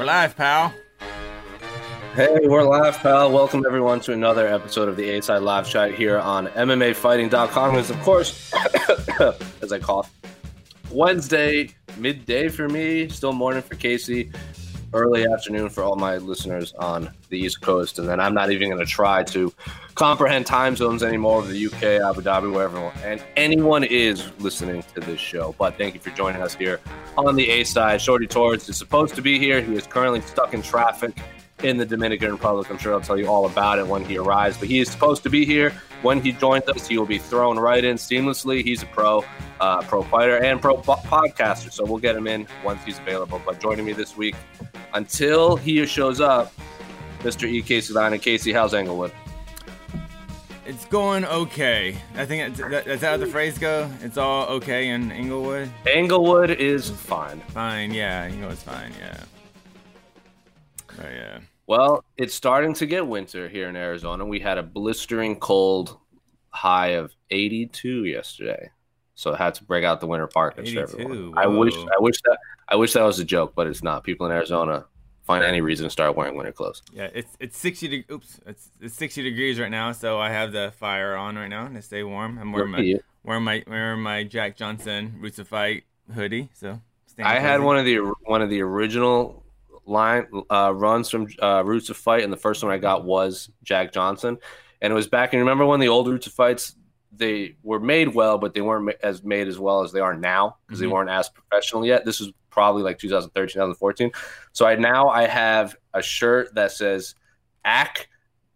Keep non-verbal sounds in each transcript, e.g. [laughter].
We're live, pal. Hey, we're live, pal. Welcome everyone to another episode of the A Side Live Chat here on MMAfighting.com. It's of course, [coughs] as I cough, Wednesday midday for me, still morning for Casey, early afternoon for all my listeners on the East Coast, and then I'm not even going to try to comprehend time zones anymore of the UK, Abu Dhabi, wherever and anyone is listening to this show. But thank you for joining us here on the A side. Shorty Torres is supposed to be here. He is currently stuck in traffic in the Dominican Republic. I'm sure I'll tell you all about it when he arrives. But he is supposed to be here. When he joins us, he will be thrown right in seamlessly. He's a pro, uh, pro fighter, and pro po- podcaster. So we'll get him in once he's available. But joining me this week, until he shows up, Mr. E. Casey Leydon and Casey, how's Englewood? It's going okay. I think that's, that's how the phrase go. It's all okay in Englewood. Englewood is fine. Fine, yeah. You know it's fine, yeah. Oh yeah. Well, it's starting to get winter here in Arizona. We had a blistering cold high of 82 yesterday, so I had to break out the winter parkas for everyone. I wish, I wish that, I wish that was a joke, but it's not. People in Arizona find any reason to start wearing winter clothes. Yeah, it's it's 60 de- oops, it's it's 60 degrees right now, so I have the fire on right now to stay warm. I'm wearing my wearing my wearing my Jack Johnson Roots of Fight hoodie, so I had one of the one of the original line uh, runs from uh, Roots of Fight, and the first one I got was Jack Johnson, and it was back. And remember when the old Roots of Fights they were made well, but they weren't as made as well as they are now because mm-hmm. they weren't as professional yet. This was probably like 2013, 2014. So I now I have a shirt that says "Ack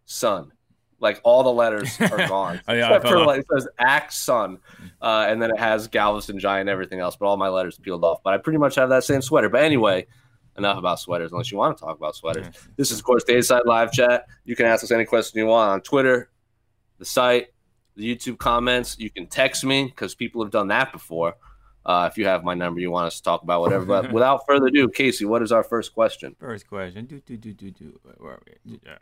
Sun." Like all the letters [laughs] are gone. oh, yeah, for, like, it says "Ack Sun," uh, and then it has Galveston Giant and everything else, but all my letters peeled off. But I pretty much have that same sweater. But anyway, enough about sweaters unless you want to talk about sweaters. This is, of course, the Side Live Chat. You can ask us any question you want on Twitter, the site, the YouTube comments. You can text me because people have done that before. Uh, if you have my number, you want us to talk about whatever. But [laughs] without further ado, Casey, what is our first question? First question. Do, do, do, do, do. Where are we? Yeah.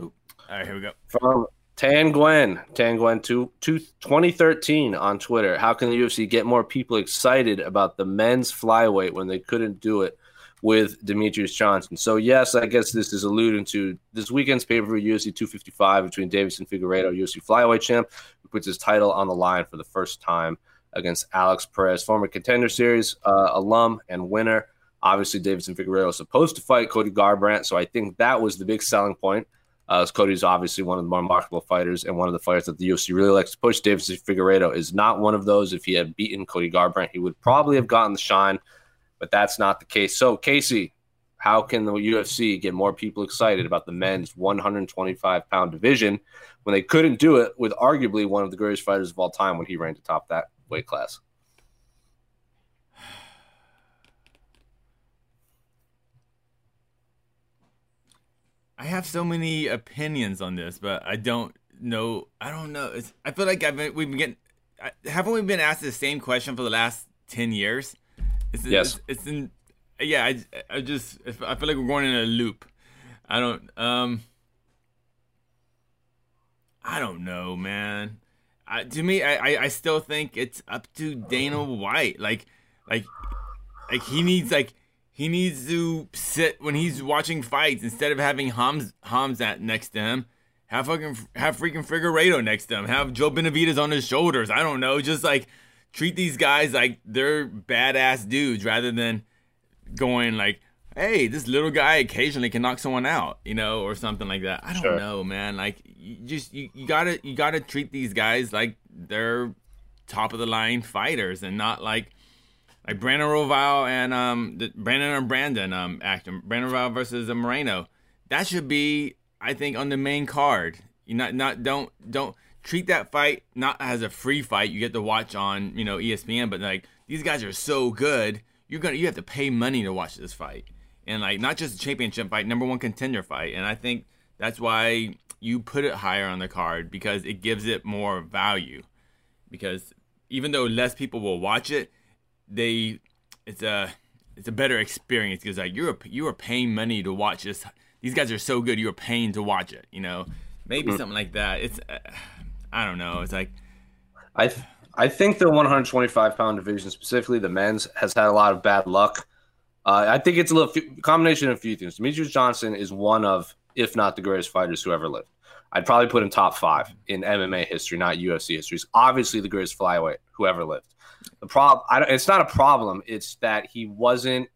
All right, here we go. From Tan Gwen, Tan Gwen, two, two, 2013 on Twitter. How can the UFC get more people excited about the men's flyweight when they couldn't do it with Demetrious Johnson? So, yes, I guess this is alluding to this weekend's pay per view UFC 255 between Deiveson Figueiredo, UFC flyweight champ, who puts his title on the line for the first time against Alex Perez, former contender series uh, alum and winner. Obviously, Deiveson Figueiredo is supposed to fight Cody Garbrandt, so I think that was the big selling point uh, Cody's obviously one of the more remarkable fighters and one of the fighters that the UFC really likes to push. Deiveson Figueiredo is not one of those. If he had beaten Cody Garbrandt, he would probably have gotten the shine, but that's not the case. So, Casey, how can the UFC get more people excited about the men's 125 pound division when they couldn't do it with arguably one of the greatest fighters of all time when he ran to top that weight class. I have so many opinions on this, but I don't know. I don't know. It's, I feel like I've been, we've been getting. Haven't we been asked the same question for the last ten years? It's, yes. It's, it's in. Yeah, I, I just I feel like we're going in a loop. I don't. Um. I don't know, man. I, to me, I, I, I still think it's up to Dana White. Like, like, like he needs like he needs to sit when he's watching fights instead of having Hams Khamzat next to him. Have fucking have freaking Figueiredo next to him. Have Joe Benavidez on his shoulders. I don't know. Just like treat these guys like they're badass dudes rather than going like, hey, this little guy occasionally can knock someone out, you know, or something like that. I don't sure. know, man. Like you just you, you gotta you gotta treat these guys like they're top of the line fighters and not like like Brandon Royval and um the Brandon and Brandon um actor Brandon Royval versus uh, Moreno. That should be I think on the main card. You not not don't don't treat that fight not as a free fight you get to watch on you know ESPN, but like these guys are so good, you're gonna you have to pay money to watch this fight, and like not just a championship fight, number one contender fight, and I think that's why you put it higher on the card because it gives it more value, because even though less people will watch it, they it's a it's a better experience because like you're you are paying money to watch this. These guys are so good, you're paying to watch it. You know, maybe mm-hmm. something like that. It's uh, I don't know. It's like I th- I think the 125 pound division, specifically the men's, has had a lot of bad luck. Uh, I think it's a little f- combination of a few things. Demetrious Johnson is one of, if not the greatest fighters who ever lived. I'd probably put him top five in MMA history, not UFC history. He's obviously the greatest flyweight who ever lived. The problem, it's not a problem. It's that he wasn't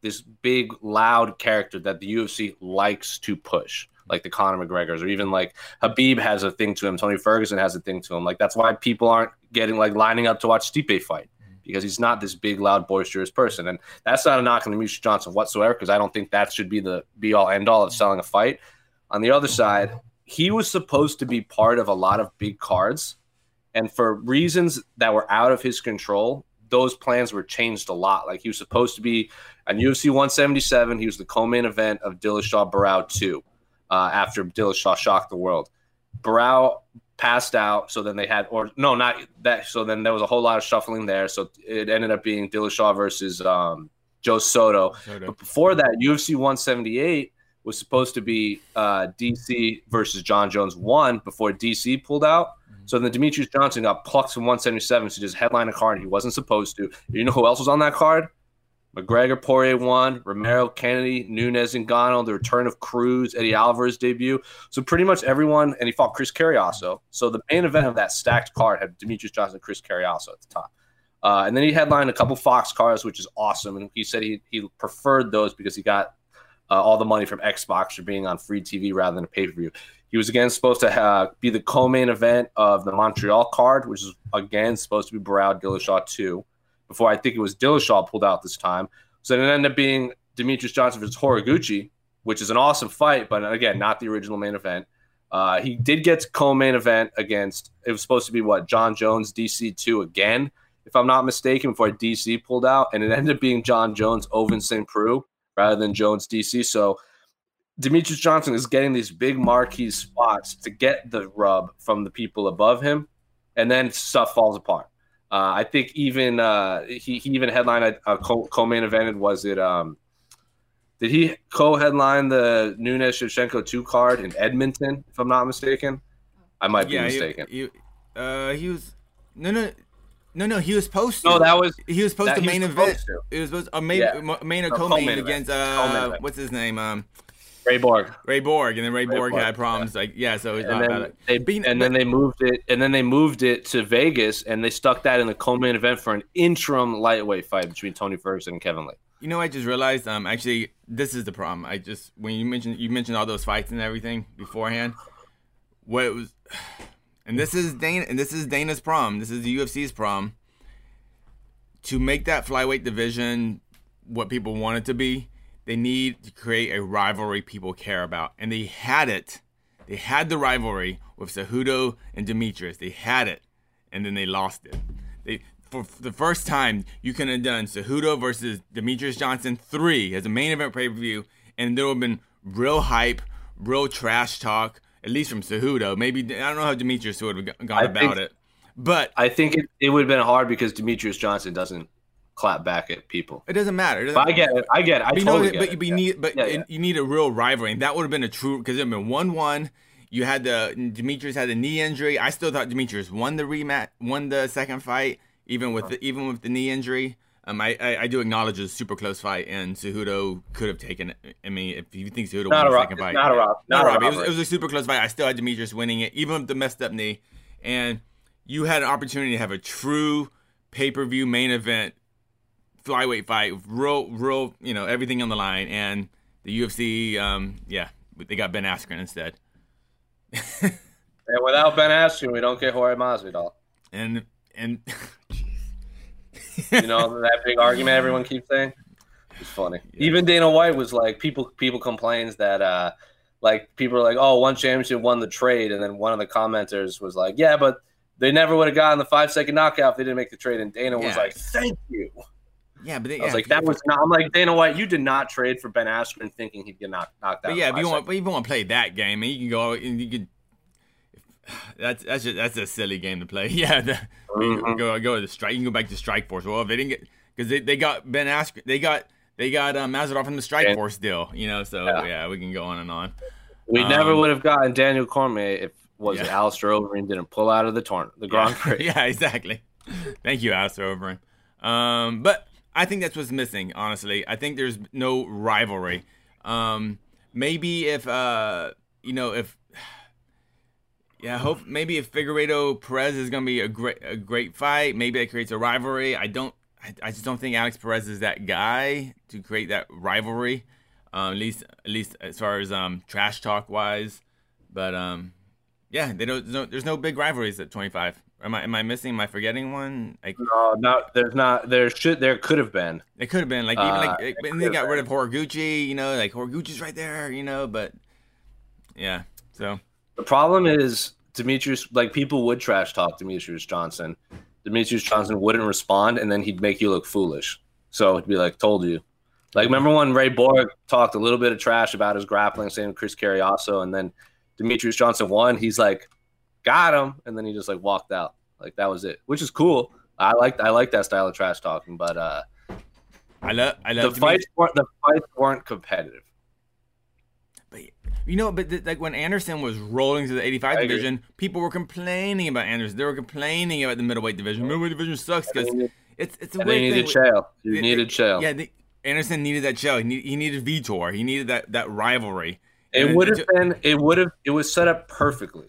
this big, loud character that the UFC likes to push, like the Conor McGregor's, or even like Khabib has a thing to him. Tony Ferguson has a thing to him. Like that's why people aren't getting like lining up to watch Stipe fight because he's not this big, loud, boisterous person. And that's not a knock on Demetrious Johnson whatsoever, because I don't think that should be the be all end all of selling a fight. On the other side, he was supposed to be part of a lot of big cards and for reasons that were out of his control, those plans were changed a lot. Like he was supposed to be on UFC 177. He was the co-main event of Dillashaw Barao 2 uh, after Dillashaw shocked the world. Barao passed out, so then they had, or no, not that. So then there was a whole lot of shuffling there. So it ended up being Dillashaw versus um, Joe Soto. Soto. But before that, UFC 178 was supposed to be uh, DC versus Jon Jones 1 before DC pulled out. So then Demetrious Johnson got plucked from 177 to just headline a card he wasn't supposed to. You know who else was on that card? McGregor Poirier one, Romero Kennedy, Nunes, and Ngannou, the return of Cruz, Eddie Alvarez debut. So pretty much everyone, and he fought Chris Cariaso. So the main event of that stacked card had Demetrious Johnson, and Chris Cariaso at the top. Uh, and then he headlined a couple Fox cards, which is awesome. And he said he, he preferred those because he got uh, all the money from Xbox for being on free TV rather than a pay per view. He was again supposed to have, be the co-main event of the Montreal card, which is again supposed to be Barao Dillashaw two. Before I think it was Dillashaw pulled out this time, so it ended up being Demetrious Johnson versus Horiguchi, which is an awesome fight, but again, not the original main event. Uh, he did get to co-main event against. It was supposed to be what Jon Jones DC two again, if I'm not mistaken, before DC pulled out, and it ended up being Jon Jones Ovince St. Preux rather than Jones DC. So Demetrious Johnson is getting these big marquee spots to get the rub from the people above him, and then stuff falls apart. Uh, I think even uh, he, he even headlined a, a co- main evented. Was it? Um, did he co-headline the Nunes Shevchenko two card in Edmonton? If I'm not mistaken, I might be yeah, mistaken. He, he, uh, he was no no no, no, he was supposed to. No, that was he was supposed to main event. To. It was supposed a main yeah. main or co-main, against uh what's his name um Ray Borg. Ray Borg, and then Ray, Ray Borg, Borg, had problems. Yeah. Like yeah, so and then they Being, and but, then they moved it, and then they moved it to Vegas, and they stuck that in the co-main event for an interim lightweight fight between Tony Ferguson and Kevin Lee. You know, I just realized. Um, actually, this is the problem. I just when you mentioned you mentioned all those fights and everything beforehand. What it was, and this is Dana, and this is Dana's prom. This is the UFC's prom. To make that flyweight division what people want it to be, they need to create a rivalry people care about, and they had it they had the rivalry with Cejudo and Demetrious. They had it, and then they lost it. They for the first time you can have done Cejudo versus Demetrious Johnson three as a main event pay per view, and there would have been real hype, real trash talk, at least from Cejudo. Maybe I don't know how Demetrious would have gone I about think- it, but I think it, it would have been hard because Demetrious Johnson doesn't clap back at people. it doesn't matter. It doesn't- But I get it. I get it. I But you totally know, get but, it. but you Yeah. need, but Yeah, yeah. you need a real rivalry, and that would have been a true because it would have been one-one. You had the Demetrious had a knee injury. I still thought Demetrious won the rematch, won the second fight, even with the, even with the knee injury. Um, I, I, I do acknowledge it's a super close fight, and Cejudo could have taken it. I mean, if you think Cejudo Not won a the second fight, not a rob- not, not a robbery. It was, it was a super close fight. I still had Demetrious winning it, even with the messed up knee, and you had an opportunity to have a true pay-per-view main event flyweight fight, real, real, you know, everything on the line, and the UFC, um, yeah, they got Ben Askren instead, [laughs] And without Ben Askren, we don't get Jorge Masvidal. and and [laughs] You know that big argument everyone keeps saying. It's funny. Even Dana White was like, people people complains that uh, like people are like, oh, one championship won the trade, and then one of the commenters was like, yeah, but they never would have gotten the five second knockout if they didn't make the trade. And Dana was like, thank you. yeah, but they, I was yeah, like, that was not. I'm like Dana White, you did not trade for Ben Askren thinking he'd get knocked knocked out. But yeah, if you want, if you want to play that game, and you can go and you could. That's that's just that's a silly game to play. [laughs] Yeah, the, Mhm. go go to the strike. You can go back to Strikeforce. Well, if they didn't get because they, they got Ben Askren, they got they got um, Mazarov from the Strike And- Force deal. You know, so Yeah. yeah. we can go on and on. We never Um, would have gotten Daniel Cormier if was it Yeah. Alistair Overeem didn't pull out of the tournament, the Grand yeah. [laughs] Prix. yeah, exactly. Thank you, Alistair Overeem. Um, but I think that's what's missing. Honestly, I think there's no rivalry. Um, maybe if uh, you know, if yeah, hope maybe if Figueiredo Perez is gonna be a great a great fight, maybe that creates a rivalry. I don't. I, I just don't think Alex Perez is that guy to create that rivalry. Um, at least, at least as far as um, trash talk wise. But um, yeah, they don't. There's no, there's no big rivalries at 25. Am I am I missing? Am I forgetting one? Like No, no, there's not. There should. There could have been. it could have been like even Uh, like and they got rid of Horiguchi. You know, like Horiguchi's right there. You know, but yeah. So The problem is Demetrious. Like people would trash talk Demetrious Johnson. Demetrious Johnson wouldn't respond, and then he'd make you look foolish. So it'd be like, "Told you." Like remember when Ray Borg talked a little bit of trash about his grappling, saying Chris Cariaso, and then Demetrius Johnson won. He's like, "Got him," and then he just like walked out. Like that was it, which is cool. I like I like that style of trash talking, but uh, I love I love the fights weren't the fights weren't competitive. You know, but th- like when Anderson was rolling to the 85 I agree. division, people were complaining about Anderson. They were complaining about the middleweight division. Middleweight division sucks because it's it's a And they weird needed thing. Chael. You needed Chael. Yeah, the, Anderson needed that show. He, need, he needed Vitor. He needed that that rivalry. It And would have been. It would have. It was set up perfectly.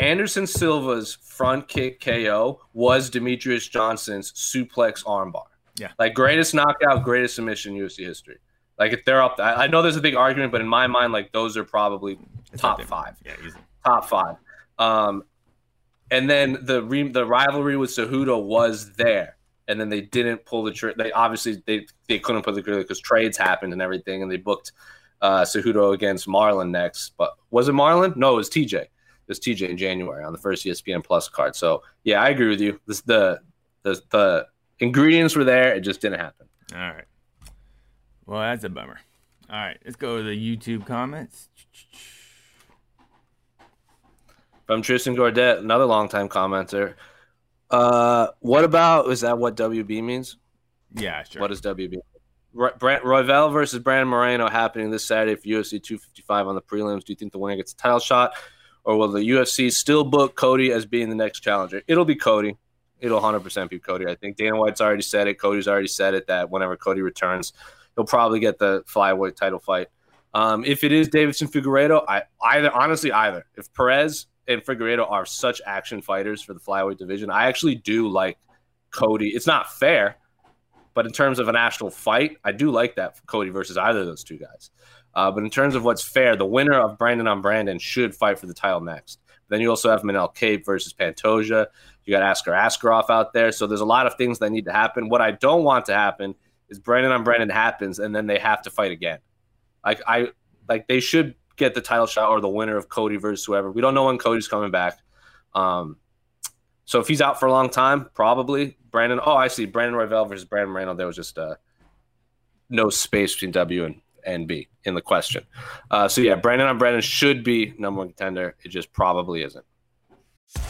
Anderson Silva's front kick KO was Demetrious Johnson's suplex armbar. Yeah. like greatest knockout, greatest submission in UFC history. Like if they're up, I I know there's a big argument, but in my mind, like those are probably It's top five. Yeah, easy. top five. Um, and then the re- the rivalry with Cejudo was there, and then they didn't pull the trigger. They obviously they they couldn't pull the trigger because trades happened and everything, and they booked uh, Cejudo against Marlon next. But was it Marlon? No, it was TJ. It was TJ in January on the first ESPN Plus card. So yeah, I agree with you. This the the the ingredients were there. It just didn't happen. All right. Well, that's a bummer. All right, let's go to the YouTube comments. From Tristan Gordet, another longtime commenter. Uh, what about is that what WB means? Yeah, sure. What is WB? Ro- Brent Royval versus Brandon Moreno happening this Saturday for UFC 255 on the prelims. Do you think the winner gets a title shot, or will the UFC still book Cody as being the next challenger? It'll be Cody. It'll 100% be Cody. I think Dana White's already said it. Cody's already said it that whenever Cody returns, he'll probably get the flyweight title fight. Um, if it is Deiveson Figueiredo, I either honestly either if Perez and Figueiredo are such action fighters for the flyweight division, I actually do like Cody. It's not fair, but in terms of an actual fight, I do like that Cody versus either of those two guys. Uh, but in terms of what's fair, the winner of Brandon on Brandon should fight for the title next. Then you also have Manel Kape versus Pantoja. You got Askar Askarov out there. So there's a lot of things that need to happen. What I don't want to happen is Brandon on Brandon happens and then they have to fight again. Like I like they should get the title shot or the winner of Cody versus whoever. We don't know when Cody's coming back. Um, so if he's out for a long time, probably Brandon. Oh, I see. Brandon Royval versus Brandon Moreno. There was just uh, no space between W and, and B in the question. Uh, so yeah, Brandon on Brandon should be number one contender. It just probably isn't.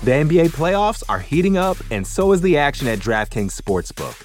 The NBA playoffs are heating up, and so is the action at DraftKings Sportsbook,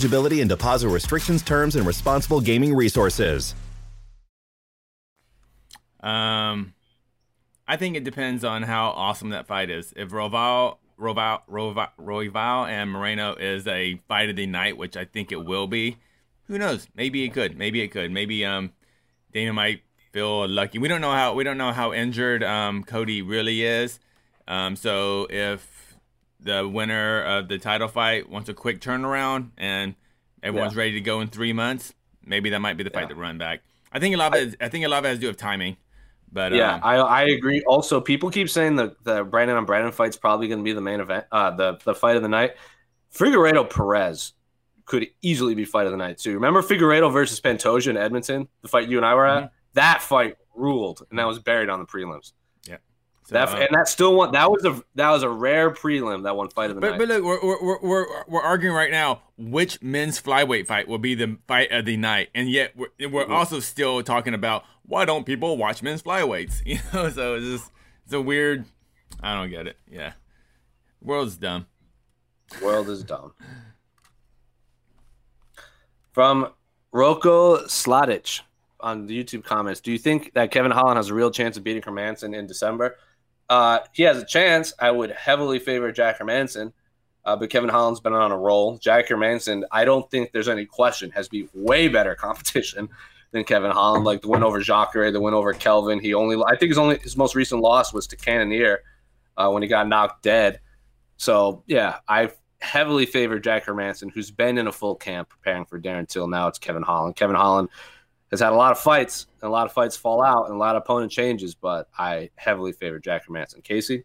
and deposit restrictions, terms, and responsible gaming resources. Um, I think it depends on how awesome that fight is. If Roval, Roval, Roval, Royval and Moreno is a fight of the night, which I think it will be, who knows? Maybe it could. Maybe it could. Maybe um, Dana might feel lucky. We don't know how we don't know how injured um Cody really is. Um, so if the winner of the title fight wants a quick turnaround and everyone's Yeah. ready to go in three months, maybe that might be the fight Yeah. to run back. I think a lot of it, I think a lot of it has to do with timing. But Yeah, um, I, I agree. Also, people keep saying the the Brandon on Brandon fight's probably going to be the main event, uh, the the fight of the night. Figueiredo Perez could easily be fight of the night too. Remember Figueiredo versus Pantoja in Edmonton, the fight you and I were at. Mm-hmm. That fight ruled, and that was buried on the prelims. So, That um, and that still one. That was a that was a rare prelim. That one fight of the But, night. but look, we're, we're, we're, we're, arguing right now which men's flyweight fight will be the fight of the night, and yet we're, we're Mm-hmm. also still talking about why don't people watch men's flyweights? [laughs] You know, so it's just it's a weird. I don't get it. Yeah, world's dumb. World is dumb. From Roko Sladic on the YouTube comments, do you think that Kevin Holland has a real chance of beating Hermansson in December? Uh, he has a chance. I would heavily favor Jack Hermansson, uh, but Kevin Holland's been on a roll. Jack Hermansson, I don't think there's any question, has be way better [laughs] competition than Kevin Holland. Like the win over Jacare, the win over Kelvin. He only, I think his only his most recent loss was to Cannonier uh, when he got knocked dead. So yeah, I heavily favor Jack Hermansson, who's been in a full camp preparing for Darren Till. Now it's Kevin Holland. Kevin Holland has had a lot of fights, and a lot of fights fall out, and a lot of opponent changes. But I heavily favor Jack Hermansson. Casey,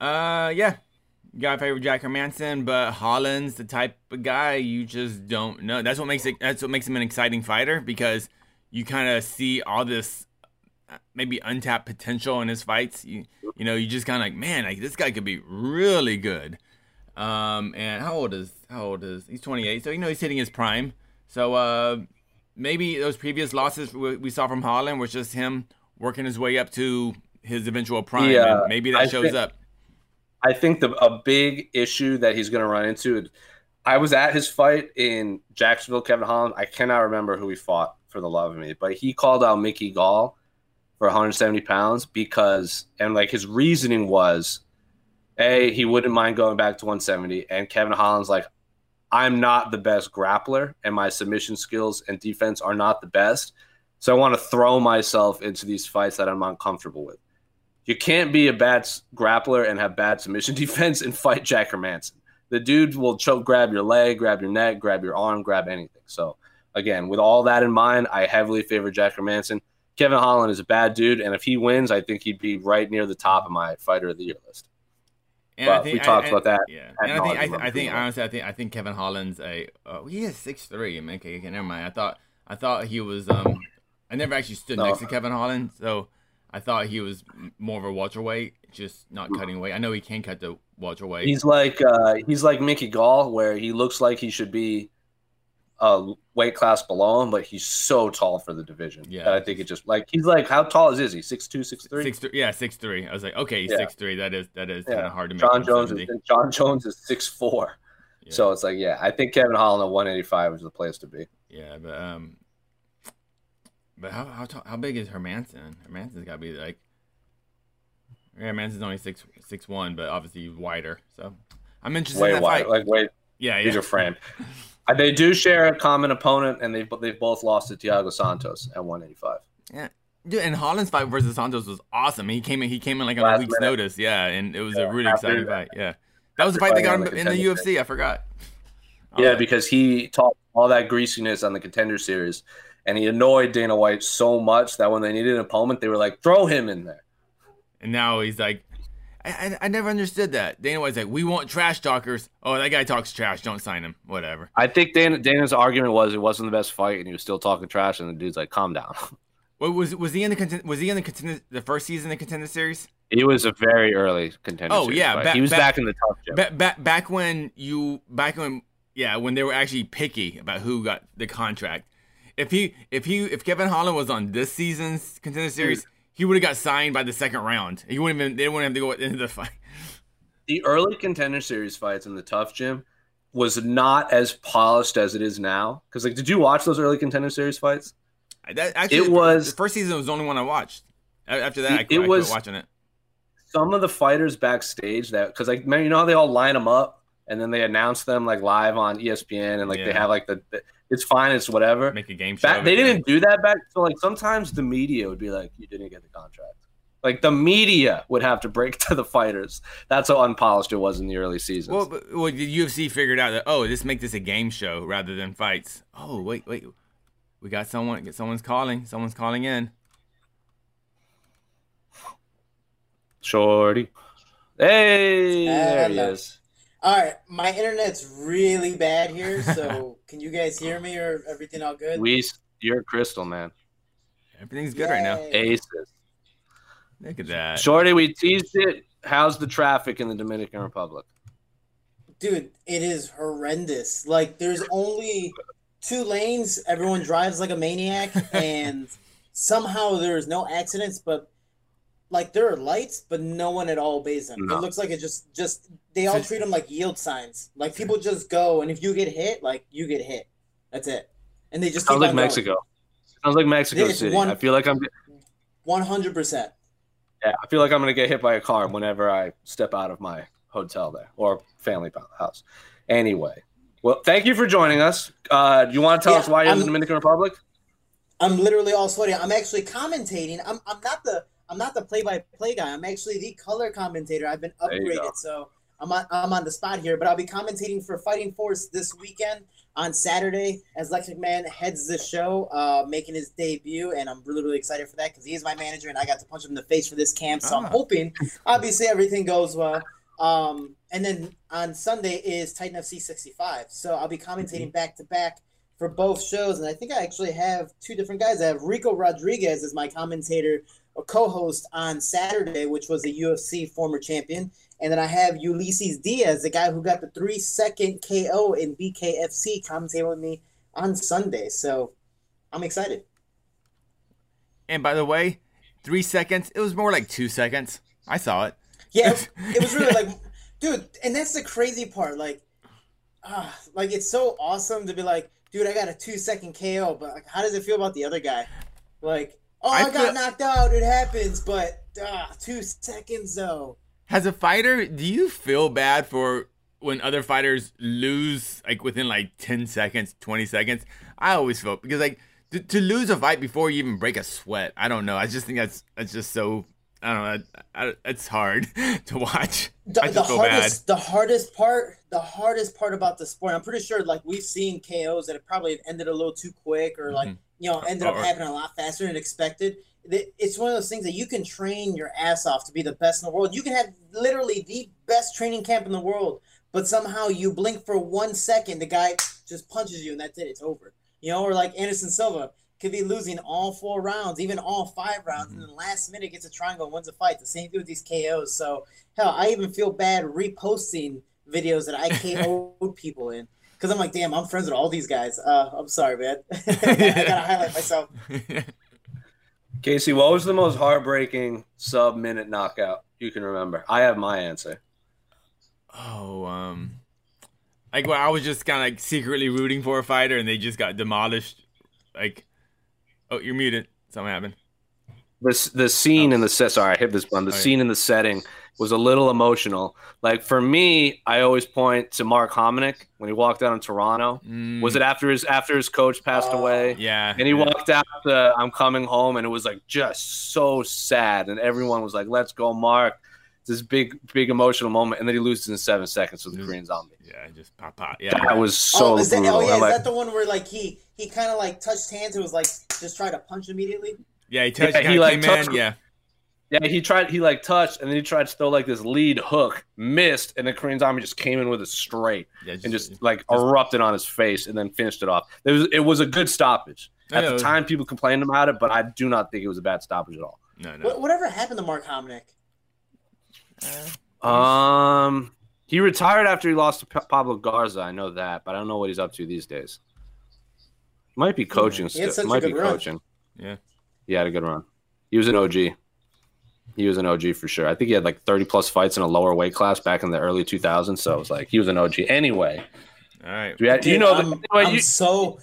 Uh, yeah, got favor Jack Hermansson, but Holland's the type of guy you just don't know. That's what makes it. That's what makes him an exciting fighter because you kind of see all this uh, maybe untapped potential in his fights. You you know, you just kind of like, man, like this guy could be really good. Um, and how old is how old is he's 28, so you know he's hitting his prime. So uh, maybe those previous losses we, saw from Holland was just him working his way up to his eventual prime. Yeah, and maybe that I shows think- up. I think the a big issue that he's going to run into. I was at his fight in Jacksonville, Kevin Holland. I cannot remember who he fought for the love of me, but he called out Mickey Gall for 170 pounds because, and like his reasoning was, a he wouldn't mind going back to 170, and Kevin Holland's like, I'm not the best grappler, and my submission skills and defense are not the best, so I want to throw myself into these fights that I'm uncomfortable with. You can't be a bad grappler and have bad submission [laughs] defense and fight Jack Hermansson. The dude will choke, grab your leg, grab your neck, grab your arm, grab anything. So, again, with all that in mind, I heavily favor Jack Hermansson. Kevin Holland is a bad dude, and if he wins, I think he'd be right near the top of my fighter of the year list. And But we talked about that Yeah, and I think I, I'm think honestly, I think I think Kevin Holland's a uh, he is six three. I mean, okay, okay, never mind. I thought I thought he was. Um, I never actually stood No. next to Kevin Holland, so I thought he was more of a welterweight, just not cutting weight. I know he can cut the welterweight. He's like uh, he's like Mickey Gall, where he looks like he should be a weight class below him, but he's so tall for the division. Yeah. I think it just like he's like how tall is he? Six two, six three. Six three, yeah, six three. I was like, okay, he's Yeah. six three. That is that is Yeah. kind of hard to make. Jon Jones is Jon Jones is six four. Yeah. So it's like, yeah, I think Kevin Holland at 185 is the place to be. Yeah, but um, but how how tall, how big is Hermansson? Hermansson's got to be like. Yeah, Hermansson's only six six one, but obviously wider. So I'm interested Way in that wide, fight. like way yeah, yeah. bigger frame. Uh, [laughs] Uh, they do share a common opponent, and they've they've both lost to Thiago Santos at 185. Yeah. Dude, and Holland's fight versus Santos was awesome. He came in, he came in like on a week's minute. notice. Yeah, and it was Yeah, a really exciting fight. Yeah, that was the fight that got him the in the UFC. I forgot. Yeah, because he talked all that greasiness on the contender series, and he annoyed Dana White so much that when they needed an opponent, they were like, "Throw him in there." and now he's like, I, I, I never understood that. Dana White's like, we want trash talkers. Oh, that guy talks trash. Don't sign him. Whatever. I think Dana, Dana's argument was it wasn't the best fight, and he was still talking trash, and the dude's like, "Calm down." [laughs] What was was he in the was he in the contender the first season of the contender series? he was a very early contender. Oh, yeah, back- he was back- back in the tough gym. Back, back back when you back when yeah when they were actually picky about who got the contract. If he if he if Kevin Holland was on this season's contender series, he would have got signed by the second round. He wouldn't even they wouldn't have to go into the fight. the early contender series fights in the tough gym was not as polished as it is now. Because like, did you watch those early contender series fights? That actually It was- the first season was the only one I watched. After that, I, It- I quit was- watching it. Some of the fighters backstage that because like man, you know how they all line them up and then they announce them like live on ESPN and like they have like the, the- it's fine, it's whatever. Make a game show. Back, they it, didn't do that back. So like sometimes the media would be like, "You didn't get the contract." Like the media would have to break [laughs] to the fighters. That's how unpolished it was in the early seasons. Well, but, well, the UFC figured out that oh, this make this a game show rather than fights. Oh, wait, wait, we got someone. Someone's calling. Someone's calling in. Shorty, hey, there he is. All right, my internet's really bad here, so [laughs] can you guys hear me or everything all good? We, you're crystal, man. Everything's good right now. Aces. Look at that. Shorty, we teased it. How's the traffic in the Dominican Republic? Dude, it is horrendous. Like, there's only two lanes. Everyone drives like a maniac, [laughs] and somehow there's no accidents. But like, there are lights, but no one at all obeys them. No. It looks like it just just they all treat them like yield signs. Like people just go, and if you get hit, like you get hit. That's it. And they just Sounds like on going. Mexico. Sounds like Mexico It's City. one- I feel like I'm. One hundred percent. Yeah, I feel like I'm gonna get hit by a car whenever I step out of my hotel there or family house. Anyway, well, thank you for joining us. Uh, do you want to tell Yeah, us why you're in the Dominican Republic? I'm literally all sweaty. I'm actually commentating. I'm, I'm not the I'm not the play by play guy. I'm actually the color commentator. I've been There you go. upgraded, so I'm on, I'm on the spot here. But I'll be commentating for Fighting Force this weekend on Saturday as Lex McMahon heads the show, uh, making his debut, and I'm really really excited for that because he is my manager, and I got to punch him in the face for this camp. So I'm Ah. hoping, obviously, everything goes well. Um, and then on Sunday is Titan FC 65, so I'll be commentating back to back for both shows, and I think I actually have two different guys. I have Ricco Rodriguez as my commentator or co-host on Saturday, which was a UFC former champion, and then I have Ulysses Diaz, the guy who got the three-second KO in BKFC, commentating with me on Sunday. So I'm excited. And by the way, three seconds. It was more like two seconds. I saw it. Yeah, it, [laughs] it was really like, dude, and that's the crazy part. Like, ah, like it's so awesome to be like, dude, I got a two second KO, but like, how does it feel about the other guy? Like, oh, I I, got feel- knocked out. It happens, but ah, two seconds though. As a fighter, do you feel bad for when other fighters lose like within like 10 seconds, 20 seconds? I always feel because like to, to lose a fight before you even break a sweat, I don't know. I just think that's that's just so I don't know. I, I, it's hard [laughs] to watch. The, I the hardest, the hardest part, the hardest part about the sport. I'm pretty sure, like we've seen KOs that have probably ended a little too quick, or like Mhm. You know ended up happening a lot faster than expected. It's one of those things that you can train your ass off to be the best in the world. You can have literally the best training camp in the world, but somehow you blink for one second, the guy just punches you, and that's it. It's over. You know, or like Anderson Silva could be losing all four rounds, even all five rounds, and mm-hmm. then last minute gets a triangle and wins a fight. The same thing with these KOs. So hell, I even feel bad reposting videos that I KO'd [laughs] people in. Because I'm like, damn, I'm friends with all these guys. Uh, I'm sorry, man. [laughs] I gotta highlight myself. [laughs] Casey, what was the most heartbreaking sub minute knockout you can remember? I have my answer. Oh, um, like when I was just kind of like secretly rooting for a fighter and they just got demolished. Like, oh, you're muted. Something happened. The the scene in the set. Sorry, I hit this button. The Oh, yeah. scene in the setting was a little emotional. Like for me, I always point to Mark Hominick when he walked out in Toronto. Mm, Was it after his after his coach passed Oh, away? Yeah. And he yeah. walked out the I'm coming home and it was like just so sad and everyone was like, Let's go, Mark. This big, big emotional moment, and then he loses in seven seconds with the Korean zombie. Yeah, just pop pop. Yeah. That was so oh, is that, brutal. oh yeah, is like, that the one where like he he kind of like touched hands and was like just try to punch immediately? Yeah, he touched. Yeah, Yeah, he, like, came touched- in. Yeah. Yeah, he tried. He like touched, and then he tried to throw like this lead hook, missed, and the Korean Zombie just came in with a straight Yeah. and just like erupted on his face, and then finished it off. It was it was a good stoppage. At Yeah, the was- time, people complained about it, but I do not think it was a bad stoppage at all. no, no. What, whatever happened to Mark Hominick? Um, he retired after he lost to Pa- Pablo Garza. I know that, but I don't know what he's up to these days. Might be coaching. He had still. such a Might be good run. coaching. Yeah. He had a good run. He was an OG. He was an OG for sure. I think he had like 30 plus fights in a lower weight class back in the early 2000s. So it was like he was an OG. Anyway, All right. do we Dude, you know, I'm, the, anyway, I'm you, so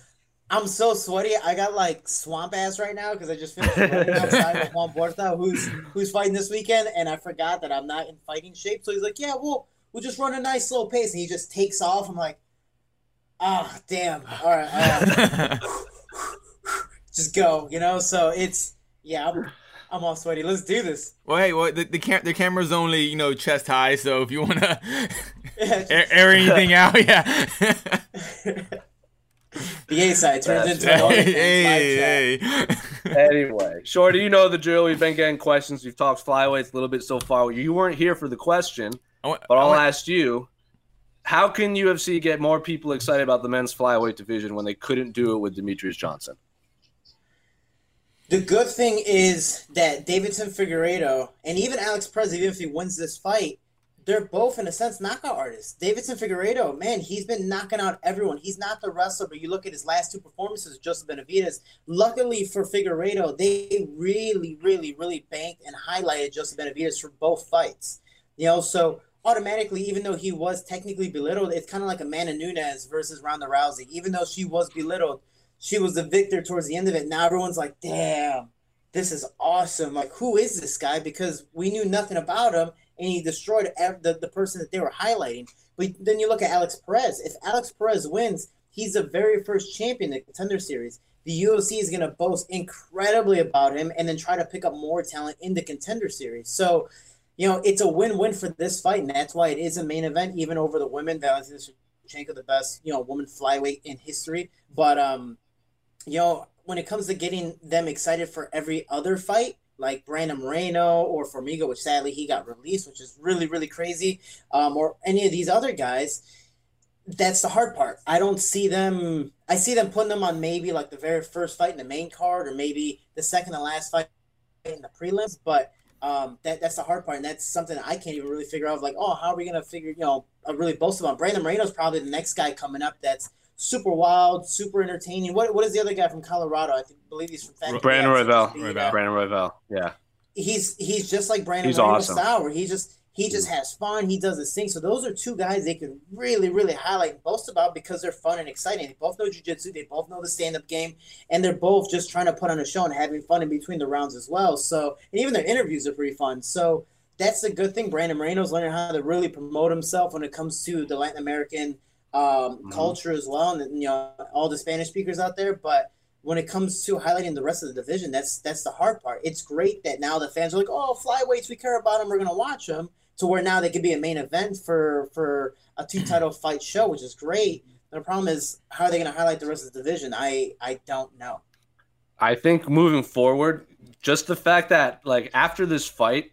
I'm so sweaty. I got like swamp ass right now because I just finished [laughs] running outside with Juan Puerta, who's who's fighting this weekend, and I forgot that I'm not in fighting shape. So he's like, "Yeah, we'll we'll just run a nice slow pace," and he just takes off. I'm like, "Ah, damn! All right, uh, [laughs] [laughs] just go," you know. So it's yeah, I'm I'm all sweaty. Let's do this. well, hey, well, the the, cam- the camera's only you know chest high, so if you wanna [laughs] Yeah, air, air anything [laughs] out, yeah. [laughs] the A side turns That's into an OnlyFans live hey, chat. hey. anyway, Shorty, you know the drill. We've been getting questions. We've talked flyweights a little bit so far. You weren't here for the question, want- but I I'll want- ask you. How can UFC get more people excited about the men's flyweight division when they couldn't do it with Demetrious Johnson? The good thing is that Deiveson Figueiredo and even Alex Perez, even if he wins this fight, they're both in a sense knockout artists. Deiveson Figueiredo, man, he's been knocking out everyone. He's not the wrestler, but you look at his last two performances, Joseph Benavidez. Luckily for Figueiredo, they really, really, really banked and highlighted Joseph Benavidez for both fights. You know, so automatically, even though he was technically belittled, it's kind of like Amanda Nunes versus Ronda Rousey. Even though she was belittled, she was the victor towards the end of it. Now everyone's like, damn, this is awesome. Like, who is this guy? Because we knew nothing about him and he destroyed the, the person that they were highlighting. But then you look at Alex Perez. If Alex Perez wins, he's the very first champion in the contender series. The UFC is going to boast incredibly about him and then try to pick up more talent in the contender series. So, you know, it's a win-win for this fight, and that's why it is a main event, even over the women. Valentina Shevchenko, the best, you know, woman flyweight in history. But um, you know, when it comes to getting them excited for every other fight, like Brandon Moreno or Formiga, which sadly he got released, which is really, really crazy, um, or any of these other guys, that's the hard part. I don't see them. I see them putting them on maybe like the very first fight in the main card, or maybe the second to last fight in the prelims. But um, that that's the hard part, and that's something I can't even really figure out. Like, oh, how are we gonna figure? You know, uh, really boast about Brandon Moreno's probably the next guy coming up. That's super wild, super entertaining. What what is the other guy from Colorado? I think, believe he's from Brandon. Royval. Brandon Royval. Yeah. he's he's just like Brandon He's awesome. where he just he just has fun. He does his thing. So those are two guys they can really really highlight and boast about because they're fun and exciting. They both know jujitsu. They both know the stand up game, and they're both just trying to put on a show and having fun in between the rounds as well. So and even their interviews are pretty fun. So that's the good thing. Brandon Moreno's learning how to really promote himself when it comes to the Latin American um, Mhm. culture as well, and you know all the Spanish speakers out there. But when it comes to highlighting the rest of the division, that's that's the hard part. It's great that now the fans are like, "Oh, flyweights, we care about them. We're gonna watch them." To where now they could be a main event for for a two title fight show, which is great. The problem is, how are they going to highlight the rest of the division? I I don't know. I think moving forward, just the fact that like after this fight,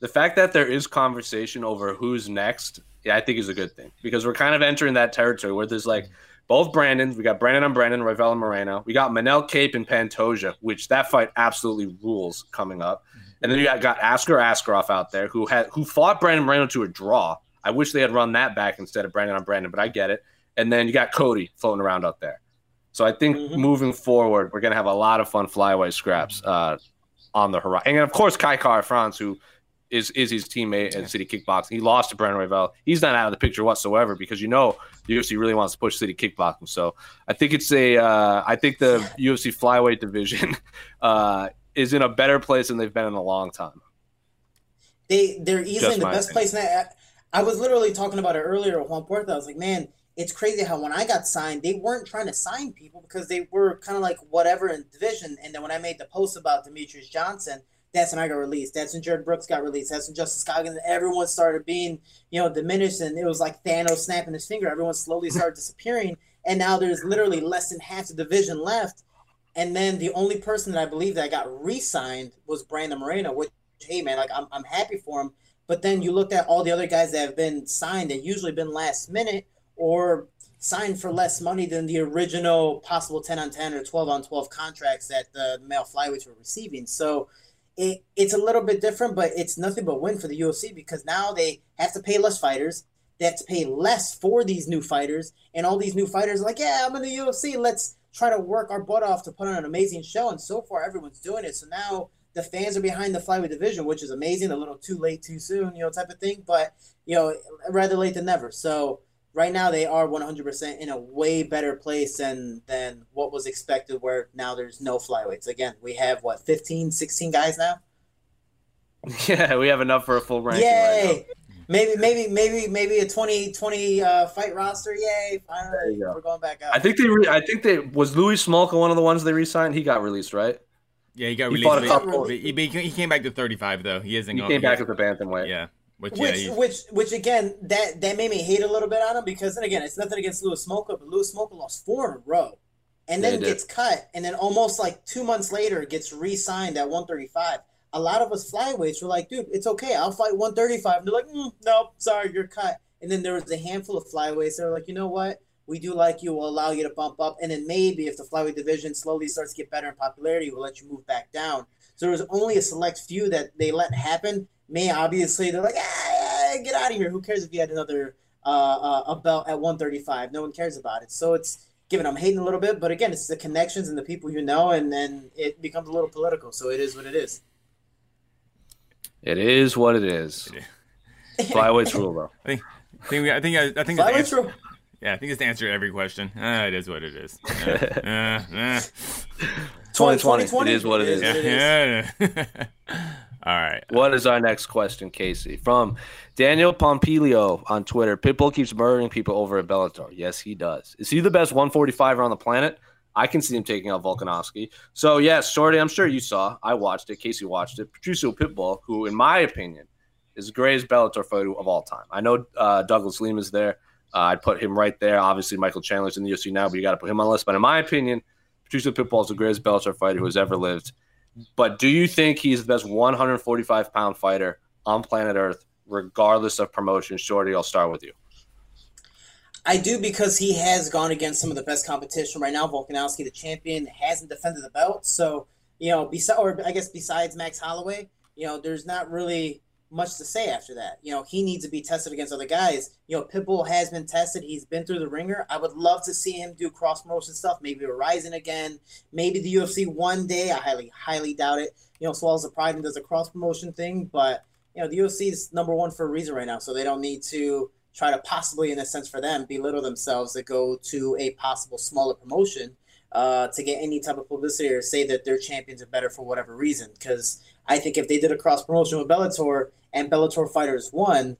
the fact that there is conversation over who's next, yeah, I think is a good thing because we're kind of entering that territory where there's like both Brandons. We got Brandon on Brandon, Royval and Moreno. We got Manel Kape and Pantoja, which that fight absolutely rules coming up. And then you got, got Askar Askarov out there who had who fought Brandon Moreno to a draw. I wish they had run that back instead of Brandon on Brandon, but I get it. and then you got Cody floating around out there. So I think mm-hmm. moving forward, we're gonna have a lot of fun flyweight scraps uh, on the horizon, and of course Kai Kara-France, who is is his teammate in City Kickboxing. He lost to Brandon Royval. He's not out of the picture whatsoever because you know the UFC really wants to push City Kickboxing. So I think it's a uh, I think the UFC flyweight division [laughs] uh, is in a better place than they've been in a long time. They they're easily in the best opinion. place. And I, I, was literally talking about it earlier with Juan Puerta. I was like, man, it's crazy how when I got signed, they weren't trying to sign people because they were kind of like whatever in division. And then when I made the post about Demetrious Johnson, that's when I got released. That's when Jarred Brooks got released. That's when Justin Scoggins. Everyone started being, you know, diminished, and it was like Thanos snapping his finger. Everyone slowly started [laughs] disappearing, and now there's literally less than half the division left. And then the only person that I believe that got re-signed was Brandon Moreno. Which, hey man, like I'm I'm happy for him. But then you looked at all the other guys that have been signed and usually been last minute or signed for less money than the original possible 10 on 10 or 12 on 12 contracts that the male flyweights were receiving. So it, it's a little bit different, but it's nothing but win for the UFC because now they have to pay less fighters. They have to pay less for these new fighters, and all these new fighters are like, yeah, I'm in the UFC. Let's try to work our butt off to put on an amazing show. And so far, everyone's doing it. So now the fans are behind the flyweight division, which is amazing. A little too late, too soon, you know, type of thing. But you know, rather late than never. So right now they are 100% in a way better place than than what was expected where now there's no flyweights. Again we have what 15 16 guys now? [laughs] Yeah we have enough for a full ranking yay! right maybe maybe maybe maybe a 20 20 uh, fight roster yay finally go. we're going back up i think they re- i think they was louis smolka one of the ones they re-signed? He got released right? Yeah he got he released he, he, he, came back to 35 though. He isn't he came back at the bantamweight. Yeah which, which, yeah, which, which, again, that that made me hate a little bit on him because, then again, it's nothing against Louis Smolka, but Louis Smolka lost four in a row, and then yeah, gets cut, and then almost like two months later gets re-signed at 135. A lot of us flyweights were like, "Dude, it's okay, I'll fight 135." And they're like, mm, "Nope, sorry, you're cut." And then there was a handful of flyweights that were like, "You know what? We do like you. We'll allow you to bump up, and then maybe if the flyweight division slowly starts to get better in popularity, we'll let you move back down." So there was only a select few that they let happen. May obviously they're like, ah, get out of here. Who cares if you had another uh, uh, a belt at 135? No one cares about it. So it's given I'm hating a little bit, but again, it's the connections and the people you know, and then it becomes a little political. So it is what it is. It is what it is. Flyweights [laughs] rule, though. I think, I think, I think, I, think Flyweights rule. Yeah, I think it's to answer every question. Uh, it is what it is. Uh, [laughs] uh, 2020, 2020, it is what it is. Yeah. yeah. [laughs] All right. What is our next question, Casey? From Daniel Pompilio on Twitter. Pitbull keeps murdering people over at Bellator. Yes, he does. Is he the best 145er on the planet? I can see him taking out Volkanovski. So, yes, Shorty, I'm sure you saw. I watched it. Casey watched it. Patricio Pitbull, who, in my opinion, is the greatest Bellator fighter of all time. I know uh, Douglas Lima is there. Uh, I'd put him right there. Obviously, Michael Chandler's in the UFC now, but you got to put him on the list. But in my opinion, Patricio Pitbull is the greatest Bellator fighter who has ever lived. But do you think he's the best 145 pound fighter on planet Earth, regardless of promotion? Shorty, I'll start with you. I do because he has gone against some of the best competition right now. Volkanovski, the champion, hasn't defended the belt. So, you know, besides, or I guess besides Max Holloway, you know, there's not really much to say after that. You know, he needs to be tested against other guys. You know, Pitbull has been tested. He's been through the ringer. I would love to see him do cross promotion stuff, maybe Rizin again, maybe the UFC one day. I highly, highly doubt it. You know, Swallows the Pride and does a cross promotion thing, but you know, the UFC is number one for a reason right now, so they don't need to try to possibly, in a sense, for them, belittle themselves to go to a possible smaller promotion uh, to get any type of publicity or say that their champions are better for whatever reason. Because I think if they did a cross promotion with Bellator and Bellator fighters won,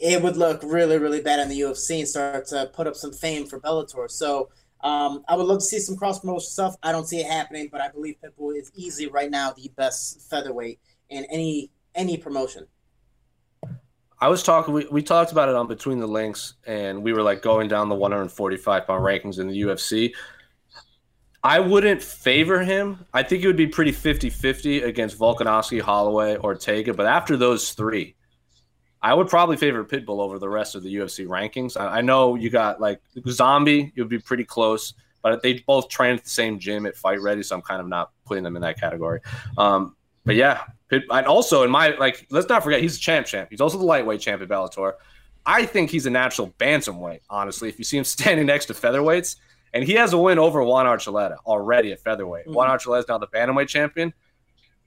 it would look really, really bad in the UFC and start to put up some fame for Bellator. So um, I would love to see some cross promotion stuff. I don't see it happening, but I believe Pitbull is easily right now the best featherweight in any any promotion. I was talking. We, we talked about it on Between the Links, and we were like going down the 145 pound rankings in the UFC. I wouldn't favor him. I think it would be pretty 50-50 against Volkanovski, Holloway, Ortega. But after those three, I would probably favor Pitbull over the rest of the UFC rankings. I, I know you got like Zombie, you'd be pretty close, but they both train at the same gym at Fight Ready, so I'm kind of not putting them in that category. Um, but yeah, Pit, and also in my like, let's not forget he's a champ champ. He's also the lightweight champ at Bellator. I think he's a natural bantamweight, honestly. If you see him [laughs] standing next to featherweights, and he has a win over Juan Archuleta already at featherweight. Mm-hmm. Juan Archuleta is now the bantamweight champion.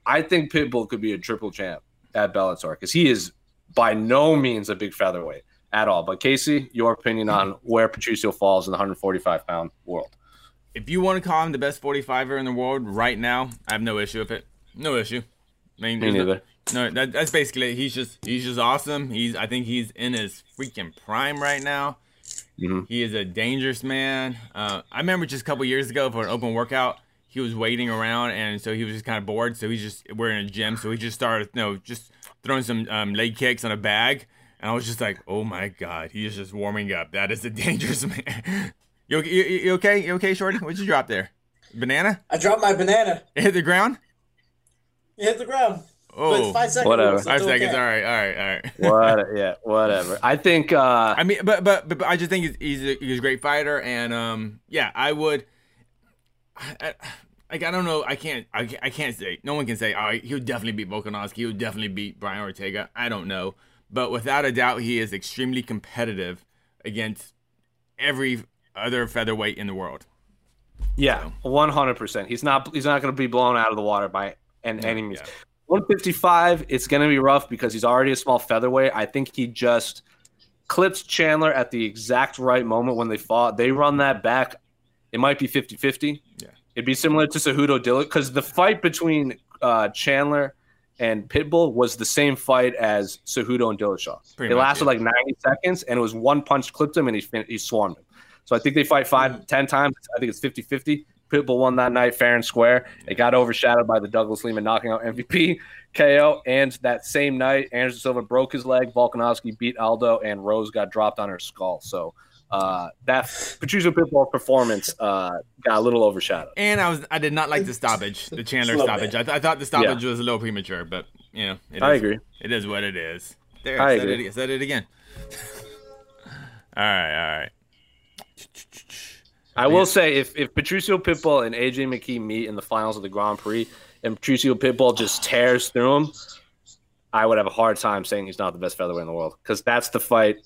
I think Pitbull could be a triple champ at Bellator because he is by no means a big featherweight at all. But Casey, your opinion on where Patricio falls in the 145 pound world? If you want to call him the best 45er in the world right now, I have no issue with it. No issue. I mean, Me neither. No, that, that's basically it. he's just he's just awesome. He's I think he's in his freaking prime right now. Mm-hmm. He is a dangerous man. Uh, I remember just a couple years ago for an open workout, he was waiting around, and so he was just kind of bored. So he's just we're in a gym, so he just started, you know, just throwing some um, leg kicks on a bag, and I was just like, oh my god, he is just warming up. That is a [laughs] dangerous man. you, you, you okay? You okay, Shorty? What'd you drop there? Banana? I dropped my banana. It hit the ground. It hit the ground. Oh, five seconds. Whatever. Five okay. seconds. All right. All right. All right. what? Yeah. Whatever. I think. uh I mean, but but but, but I just think he's he's a, he's a great fighter, and um, yeah, I would. I, I, like I don't know, I can't, I, I can't say. No one can say, oh, he would definitely beat Volkanovski. He would definitely beat Brian Ortega. I don't know, but without a doubt, he is extremely competitive against every other featherweight in the world. Yeah, one hundred percent. He's not. He's not going to be blown out of the water by and any means. Yeah. 155, it's going to be rough because he's already a small featherweight. I think he just clipped Chandler at the exact right moment when they fought. They run that back. It might be 50 50. Yeah. It'd be similar to Cejudo Dillashaw because the fight between uh, Chandler and Pitbull was the same fight as Cejudo and Dillashaw. Pretty it much, lasted yeah. like 90 seconds and it was one punch clipped him and he, he swarmed him. So I think they fight five, mm. 10 times. I think it's 50 50. Pitbull won that night fair and square. It got overshadowed by the Douglas Lima knocking out MVP KO. And that same night, Anderson Silva broke his leg. Volkanovski beat Aldo, and Rose got dropped on her skull. So uh, that Patricio Pitbull performance uh, got a little overshadowed. And I was I did not like the stoppage, the Chandler stoppage. I, th- I, thought the stoppage yeah. was a little premature, but you know, I agree. It is what it is. There, I said agree. It, said it again. [laughs] all right, all right. I will say if, if Patricio Pitbull and AJ McKee meet in the finals of the Grand Prix and Patricio Pitbull just tears through him, I would have a hard time saying he's not the best featherweight in the world because that's the fight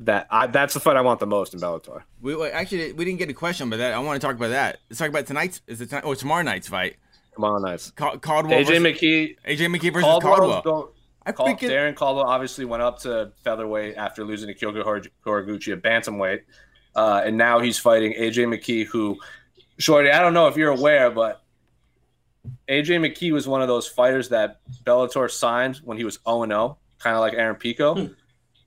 that I, that's the fight I want the most in Bellator. We actually we didn't get a question about that. I want to talk about that. Let's talk about tonight's is it tonight, or tomorrow night's fight. Tomorrow night's Cal- Caldwell. AJ versus, McKee. AJ McKee versus Caldwell. Going, I Cal- it, Darrion Caldwell obviously went up to featherweight after losing to Kyoji Horiguchi at bantamweight. Uh, and now he's fighting AJ McKee, who, Shorty, I don't know if you're aware, but AJ McKee was one of those fighters that Bellator signed when he was 0 0, kind of like Aaron Pico. Hmm.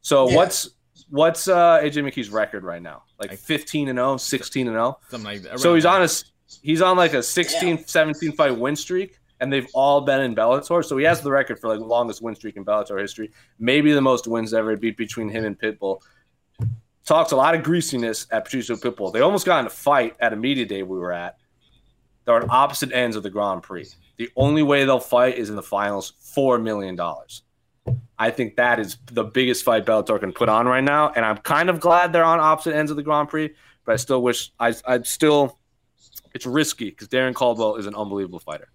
So yeah. what's what's uh, AJ McKee's record right now? Like 15 and 0, 16 and 0. Something like that. So he's on a he's on like a 16, yeah. 17 fight win streak, and they've all been in Bellator. So he has the record for like longest win streak in Bellator history. Maybe the most wins ever beat between him and Pitbull talks a lot of greasiness at Patricio Pitbull. They almost got in a fight at a media day we were at. They're on opposite ends of the Grand Prix. The only way they'll fight is in the finals, $4 million. I think that is the biggest fight Bellator can put on right now. And I'm kind of glad they're on opposite ends of the Grand Prix, but I still wish, I, I still, it's risky because Darrion Caldwell is an unbelievable fighter.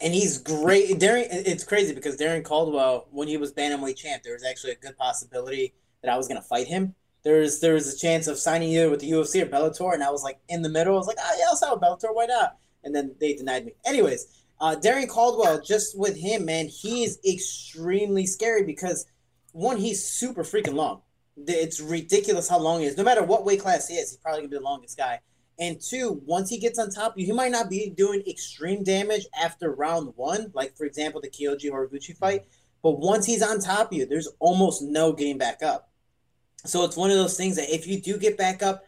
And he's great. Darrion, it's crazy because Darrion Caldwell, when he was bantamweight champ, there was actually a good possibility – that I was gonna fight him. There's there was a chance of signing either with the UFC or Bellator, and I was like in the middle. I was like, oh yeah, I'll sign with Bellator. Why not? And then they denied me. Anyways, uh, Darrion Caldwell, just with him, man, he is extremely scary because one, he's super freaking long. It's ridiculous how long he is. No matter what weight class he is, he's probably gonna be the longest guy. And two, once he gets on top you, he might not be doing extreme damage after round one, like for example the Kyoji Horiguchi fight. But once he's on top of you, there's almost no getting back up. So it's one of those things that if you do get back up,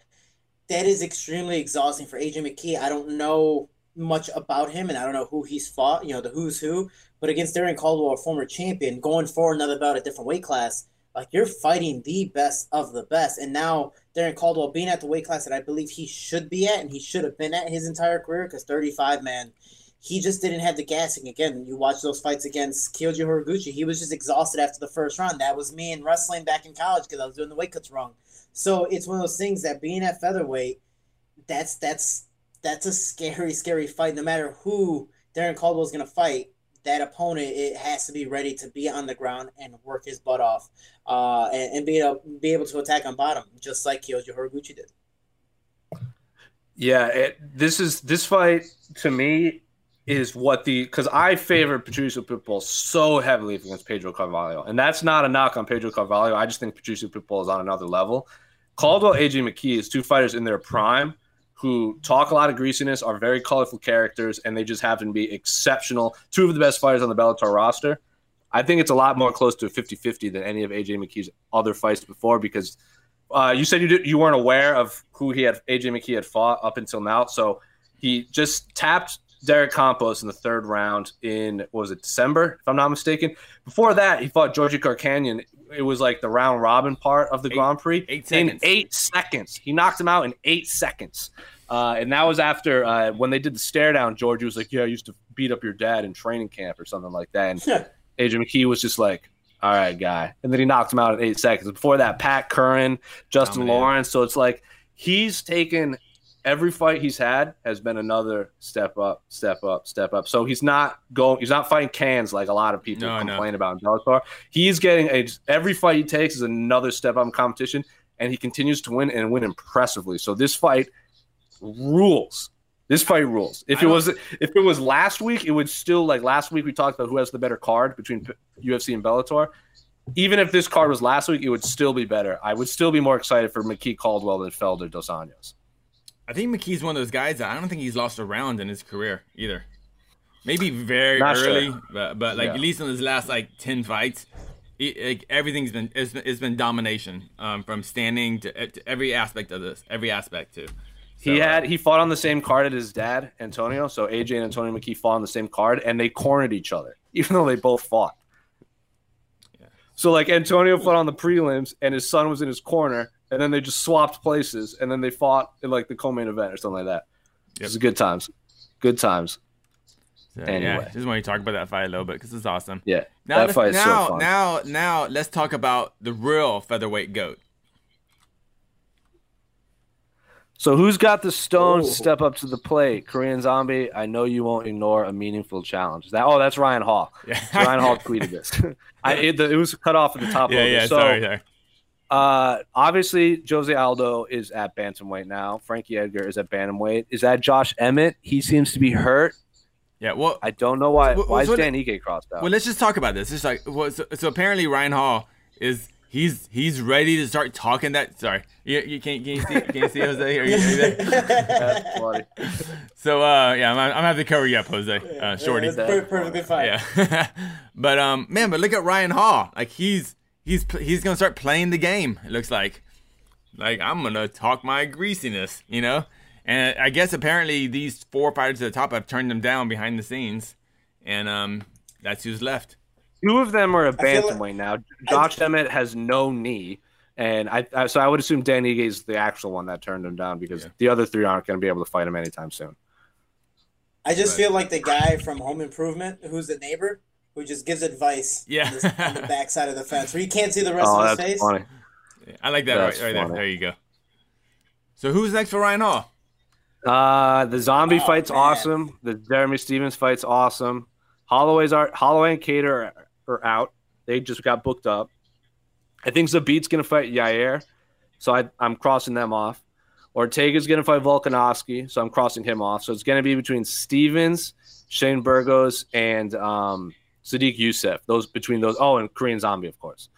that is extremely exhausting for AJ McKee. I don't know much about him and I don't know who he's fought, you know, the who's who. But against Darrion Caldwell, a former champion, going for another bout, a different weight class, like you're fighting the best of the best. And now Darrion Caldwell being at the weight class that I believe he should be at and he should have been at his entire career because 35, man, he just didn't have the gassing. Again, you watch those fights against Kyoji Horiguchi. He was just exhausted after the first round. That was me in wrestling back in college because I was doing the weight cuts wrong. So it's one of those things that being at featherweight, that's that's that's a scary, scary fight. No matter who Darrion Caldwell is going to fight, that opponent it has to be ready to be on the ground and work his butt off, uh, and, and be able be able to attack on bottom, just like Kyoji Horiguchi did. Yeah, it, this is this fight to me is what the because I favor Patricio Pitbull so heavily against Pedro Carvalho, and that's not a knock on Pedro Carvalho. I just think Patricio Pitbull is on another level. Caldwell, AJ McKee is two fighters in their prime who talk a lot of greasiness, are very colorful characters, and they just happen to be exceptional. Two of the best fighters on the Bellator roster. I think it's a lot more close to 50 50 than any of AJ McKee's other fights before because uh, you said you did, you weren't aware of who he had AJ McKee had fought up until now. So he just tapped Derek Campos in the third round in what was it December, if I'm not mistaken. Before that, he fought Georgie Karakhanyan. It was like the round robin part of the Eight- Grand Prix eight in seconds. eight seconds. He knocked him out in eight seconds. Uh, and that was after uh, when they did the stare down. Georgie was like, "Yeah, I used to beat up your dad in training camp or something like that." And Adrian McKee was just like, "All right, guy," and then he knocked him out in eight seconds. Before that, Pat Curran, Justin Dominated. Lawrence. So it's like he's taken every fight he's had has been another step up, step up, step up. So he's not going. He's not fighting cans like a lot of people No, no. complain about in Bellator. He's getting a every fight he takes is another step up in competition, and he continues to win and win impressively. So this fight rules. This fight rules. If it was if it was last week, it would still like last week we talked about who has the better card between UFC and Bellator. Even if this card was last week, it would still be better. I would still be more excited for McKee Caldwell than Felder Dos Anjos. I think McKee's one of those guys that I don't think he's lost a round in his career either. Maybe very Not sure. early, but but like Yeah. at least in his last like ten fights, it, like everything's been it's, been it's been domination um, from standing to, to every aspect of this, every aspect too. He So, uh, had he fought on the same card as his dad, Antonio. So AJ and Antonio McKee fought on the same card, and they cornered each other, [laughs] even though they both fought. Yeah. So like Antonio fought on the prelims, and his son was in his corner, and then they just swapped places, and then they fought in like the co-main event or something like that. Yep. It was good times, good times. So, Anyway. Yeah, just want to talk about that fight a little bit because it's awesome. Yeah, Now, that fight is now, so fun. now, now, let's talk about the real featherweight goat. So who's got the stones Ooh. to oh. step up to the plate? Korean Zombie. I know you won't ignore a meaningful challenge. Is That oh, that's Ryan Hall. Yeah. Ryan Hall tweeted [laughs] this. [laughs] I it, it was cut off at the top. Yeah, logo. yeah. So, sorry, sorry. Uh, obviously, Jose Aldo is at bantamweight now. Frankie Edgar is at bantamweight. Is that Josh Emmett? He seems to be hurt. Yeah. Well, I don't know why. Well, why is so- Dan Ige crossed out? Well, let's just talk about this. It's like well, so, so apparently Ryan Hall is he's he's ready to start talking that. Sorry, you, you can't can you see can you see Jose? Are you, are you there? [laughs] So uh, yeah, I'm, I'm gonna have to cover you up, Jose. Uh, Shorty. It's per- perfectly fine. Yeah. [laughs] but um, man, but look at Ryan Hall. Like he's he's he's gonna start playing the game. It looks like. Like I'm gonna talk my greasiness, you know. And I guess apparently these four fighters at the top have turned them down behind the scenes, and um, that's who's left. Two of them are a feel bantamweight now. Josh Emmett has no knee, and I, I so I would assume Dan Ige is the actual one that turned him down because Yeah. the other three aren't going to be able to fight him anytime soon. I just Right. feel like the guy from Home Improvement, who's the neighbor, who just gives advice. Yeah. on, this, on the backside of the fence, where you can't see the rest Oh, of his that's face. funny. I like that That's right, right there. funny. There you go. So who's next for Ryan Hall? Uh, the zombie Oh, fight's man. awesome. The Jeremy Stephens fight's awesome. Holloway's are Holloway and Kattar are, are out. They just got booked up. I think Zabit's gonna fight Yair, so I, I'm crossing them off. Ortega's gonna fight Volkanovski, so I'm crossing him off. So it's gonna be between Stephens, Shane Burgos, and um, Sodiq Yusuff. Those between those. Oh, and Korean Zombie, of course.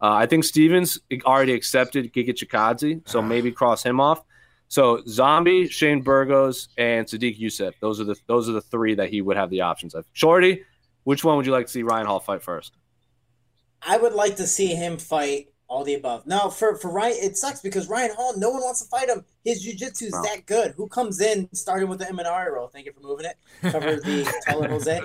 Uh, I think Stephens already accepted Giga Chikadze, so maybe cross him off. So Zombie, Shane Burgos, and Sodiq Yusuff. Those are the those are the three that he would have the options of. Shorty, which one would you like to see Ryan Hall fight first? I would like to see him fight all the above. Now, for for Ryan, it sucks because Ryan Hall, no one wants to fight him. His jujitsu's No. that good. Who comes in starting with the Imanari roll? Thank you for moving it. Cover the [laughs] taller Jose.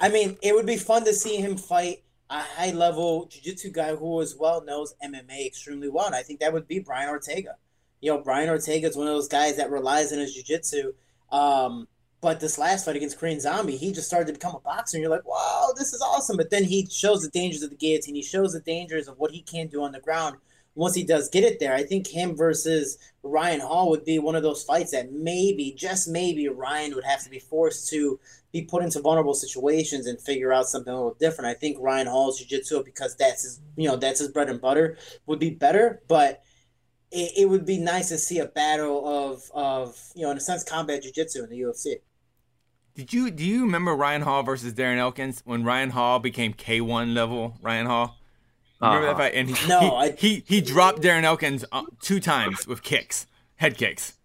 I mean, it would be fun to see him fight a high level jiu-jitsu guy who as well knows MMA extremely well. And I think that would be Brian Ortega. You know, Brian Ortega is one of those guys that relies on his jiu-jitsu. Um, but this last fight against Korean Zombie, he just started to become a boxer, and you're like, wow, this is awesome. But then he shows the dangers of the guillotine. He shows the dangers of what he can do on the ground once he does get it there. I think him versus Ryan Hall would be one of those fights that maybe, just maybe, Ryan would have to be forced to be put into vulnerable situations and figure out something a little different. I think Ryan Hall's jiu-jitsu because that's his you know that's his bread and butter would be better, but it, it would be nice to see a battle of of you know in a sense combat jiu-jitsu in the UFC. Did you do you remember Ryan Hall versus Darren Elkins when Ryan Hall became K1 level Ryan Hall? Remember Uh-huh. that fight? And he, No, he, I- he he dropped Darren Elkins uh, two times with kicks, head kicks.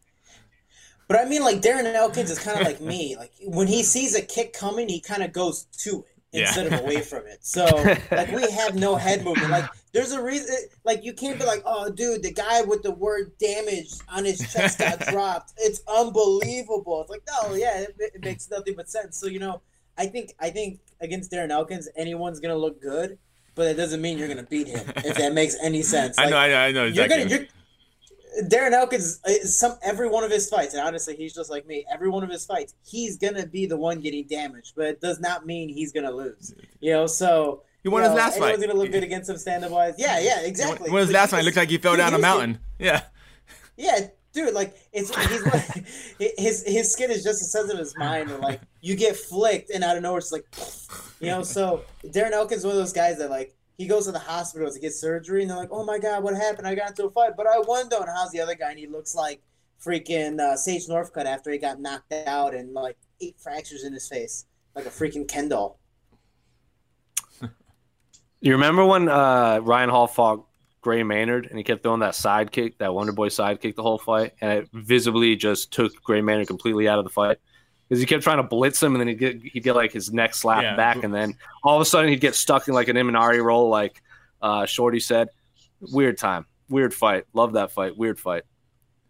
But I mean, like Darren Elkins is kind of like me. Like when he sees a kick coming, he kind of goes to it Yeah. instead of away from it. [laughs] So like we have no head movement. Like there's a reason. Like you can't be like, oh, dude, the guy with the word damage on his chest got [laughs] dropped. It's unbelievable. It's like no, yeah, it, it makes nothing but sense. So you know, I think I think against Darren Elkins, anyone's gonna look good, but it doesn't mean you're gonna beat him. If that [laughs] makes any sense. I know, I know, I know you're exactly. gonna you're, Darren Elkins uh, some every one of his fights, and honestly, he's just like me. Every one of his fights, he's gonna be the one getting damaged, but it does not mean he's gonna lose. You know, so He won you his know, last anyone's fight. gonna look good against him stand up wise. Yeah, yeah, exactly. When was his last one? It looked like he fell Dude, down a was- mountain. [laughs] Yeah. Yeah, dude, like it's he's like, [laughs] his his skin is just as sensitive as mine. And like you get flicked, and out of nowhere, it's like, you know. So Darren Elkins is one of those guys that like he goes to the hospital to get surgery, and they're like, "Oh my god, what happened? I got into a fight, but I won though." And how's the other guy? And he looks like freaking uh, Sage Northcutt after he got knocked out and like eight fractures in his face, like a freaking Ken doll. You remember when uh, Ryan Hall fought Gray Maynard and he kept throwing that side kick, that Wonder Boy side kick the whole fight, and it visibly just took Gray Maynard completely out of the fight because he kept trying to blitz him, and then he'd get he'd get like his neck slapped Yeah. back, and then all of a sudden he'd get stuck in like an Imanari roll, like uh, Shorty said. Weird time, weird fight. Love that fight. Weird fight.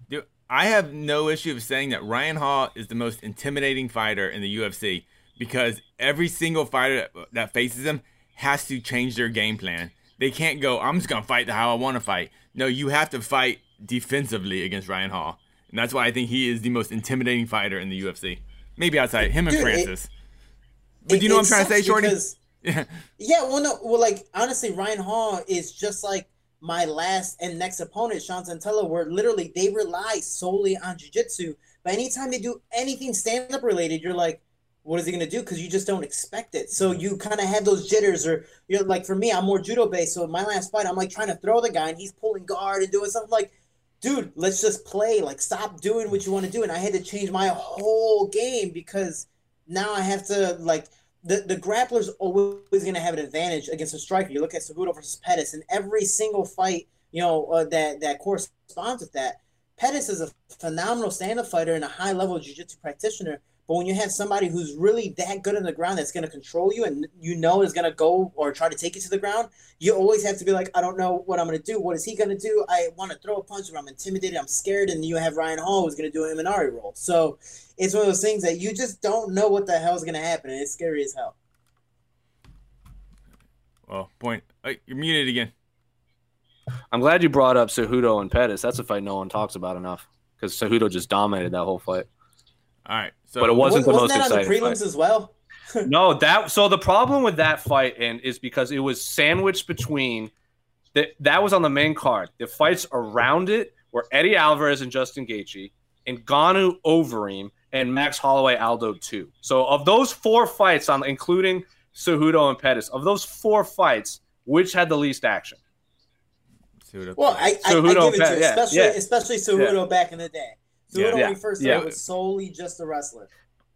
Dude, I have no issue of saying that Ryan Hall is the most intimidating fighter in the UFC because every single fighter that, that faces him has to change their game plan. They can't go, I'm just going to fight the how I want to fight. No, you have to fight defensively against Ryan Hall. And that's why I think he is the most intimidating fighter in the UFC. Maybe outside him and Dude, it- Francis. but It- you know what I'm trying to say, Shorty? because- Yeah. [laughs] Yeah, well, no, well, like honestly, Ryan Hall is just like my last and next opponent, Sean Santella, where literally they rely solely on jujitsu. But anytime they do anything stand up related, you're like, what is he gonna do? Because you just don't expect it. So you kind of have those jitters, or you're like, for me, I'm more judo based. So in my last fight, I'm like trying to throw the guy, and he's pulling guard and doing something like. Dude, let's just play. Like, stop doing what you want to do. And I had to change my whole game because now I have to like the the grappler's always going to have an advantage against a striker. You look at Cejudo versus Pettis, and every single fight, you know, uh, that that corresponds with that. Pettis is a phenomenal stand-up fighter and a high-level jiu-jitsu practitioner. But when you have somebody who's really that good on the ground that's going to control you and you know is going to go or try to take you to the ground, you always have to be like, I don't know what I'm going to do. What is he going to do? I want to throw a punch, but I'm intimidated. I'm scared. And you have Ryan Hall who's going to do an Imanari roll. So it's one of those things that you just don't know what the hell is going to happen. And it's scary as hell. Well, point. Hey, you're muted again. I'm glad you brought up Cejudo and Pettis. That's a fight no one talks about enough because Cejudo just dominated that whole fight. All right. So, But it wasn't the Wasn't most that on the prelims fight. as well? [laughs] no, that so the problem with that fight and is because it was sandwiched between that that was on the main card. The fights around it were Eddie Alvarez and Justin Gaethje, and Ngannou Overeem and Max Holloway Aldo too. So of those four fights on including Cejudo and Pettis, of those four fights, which had the least action? Cejudo. Well, I, I, I give it Pat- to you, especially yeah. especially Cejudo back in the day. Cejudo Yeah. when Yeah. he first Yeah. started was solely just a wrestler.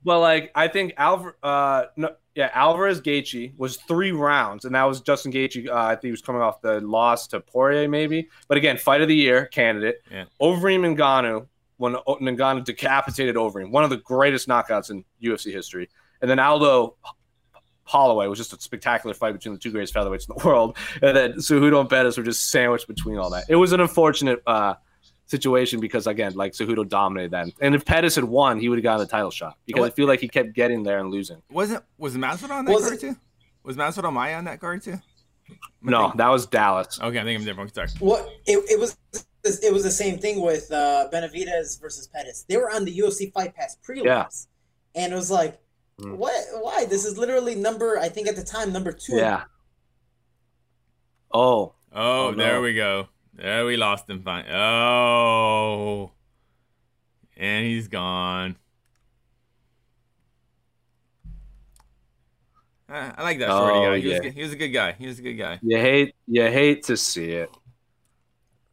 Well, like I think Alvar, uh, no, yeah, Alvarez Gaethje was three rounds, and that was Justin Gaethje. Uh, I think he was coming off the loss to Poirier, maybe. But again, fight of the year candidate. Yeah. Overeem and Ngannou when O- Ngannou decapitated Overeem, one of the greatest knockouts in UFC history. And then Aldo Holloway was just a spectacular fight between the two greatest featherweights in the [laughs] world. And then Cejudo and Pettis were just sandwiched between all that. It was an unfortunate uh, situation because again, like Cejudo dominated that. And if Pettis had won, he would have gotten the title shot because I feel like he kept getting there and losing. wasn't was Masvidal on that Was card it- too? Was Masvidal Maia on that card too? Am I No, thinking- that was Dallas. Okay, I think I'm different. Sorry. What it, it was it was the same thing with uh, Benavidez versus Pettis. They were on the UFC Fight Pass prelims, Yeah. and it was like, Mm. what? Why? This is literally number. I think at the time number two. Yeah. Oh, Oh, Oh, no. there we go. There we lost him. Fine. Oh, and he's gone. I, I like that shorty Oh, guy. He, yeah. was, he was a good guy. He was a good guy. You hate you hate to see it.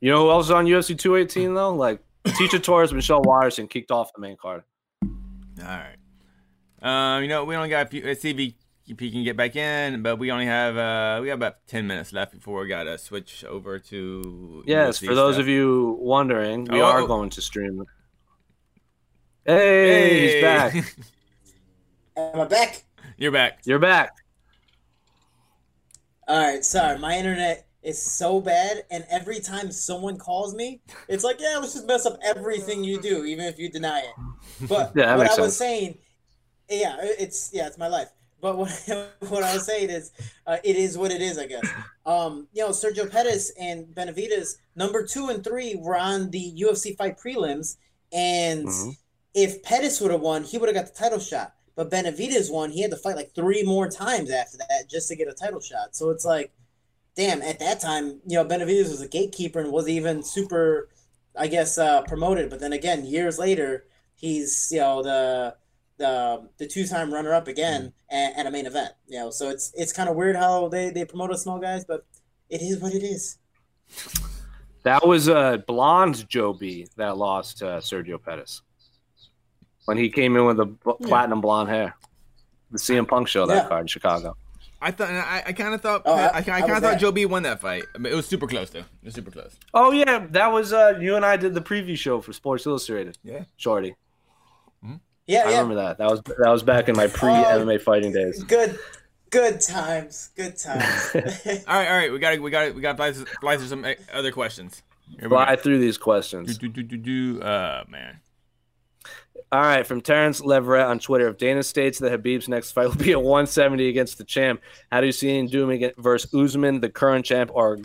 You know who else is on UFC 218 though? Like Tecia Torres, Michelle Waterson kicked off the main card. All right. Um, you know, we only got a few. Let's see if he, if he can get back in, but we only have uh, we have about ten minutes left before we gotta switch over to. Yes, UFC for those stuff. of you wondering, we Oh. are going to stream. Hey, he's back. [laughs] Am I back? You're back. You're back. All right, sorry, my internet is so bad, and every time someone calls me, it's like, yeah, let's just mess up everything you do, even if you deny it. But [laughs] Yeah, what makes I was sense. saying, yeah, it's yeah, it's my life. But what [laughs] what I was saying is, uh, it is what it is, I guess. Um, you know, Sergio Pettis and Benavidez, number two and three, were on the UFC fight prelims, and Mhm. if Pettis would have won, he would have got the title shot. But Benavidez won, he had to fight like three more times after that just to get a title shot. So it's like, damn, at that time, you know, Benavidez was a gatekeeper and was even super, I guess, uh, promoted. But then again, years later, he's you know the the the two time runner up again at, at a main event. You know, so it's it's kind of weird how they they promote us small guys, but it is what it is. That was uh, blonde Joe B that lost uh, Sergio Pettis when he came in with the b- platinum blonde hair. The CM Punk show that Yeah. card in Chicago. I thought I, I kind of thought Oh, I- I, I, I kind of thought there. Joe B won that fight. I mean, it was super close though. It was super close. Oh yeah, that was uh, you and I did the preview show for Sports Illustrated. Yeah. Shorty, Yeah, I yeah. remember that. That was that was back in my pre MMA fighting days. Good, good times. Good times. [laughs] [laughs] All right, all right. We got we got we got to fly, through- fly through some uh, other questions. Here we Fly go. through these questions. Do, do, do, do, do. Uh, man. All right, from Terrence Leverett on Twitter. If Dana states that Khabib's next fight will be at 170 against the champ, how do you see him doing it versus Usman, the current champ, or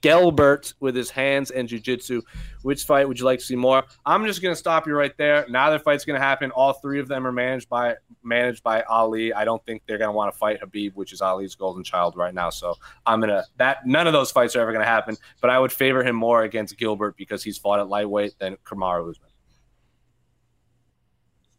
Gilbert with his hands and jiu-jitsu? Which fight would you like to see more? I'm just going to stop you right there. Neither fight's going to happen. All three of them are managed by managed by Ali. I don't think they're going to want to fight Khabib, which is Ali's golden child right now. So I'm gonna that none of those fights are ever going to happen. But I would favor him more against Gilbert because he's fought at lightweight than Kamaru Usman.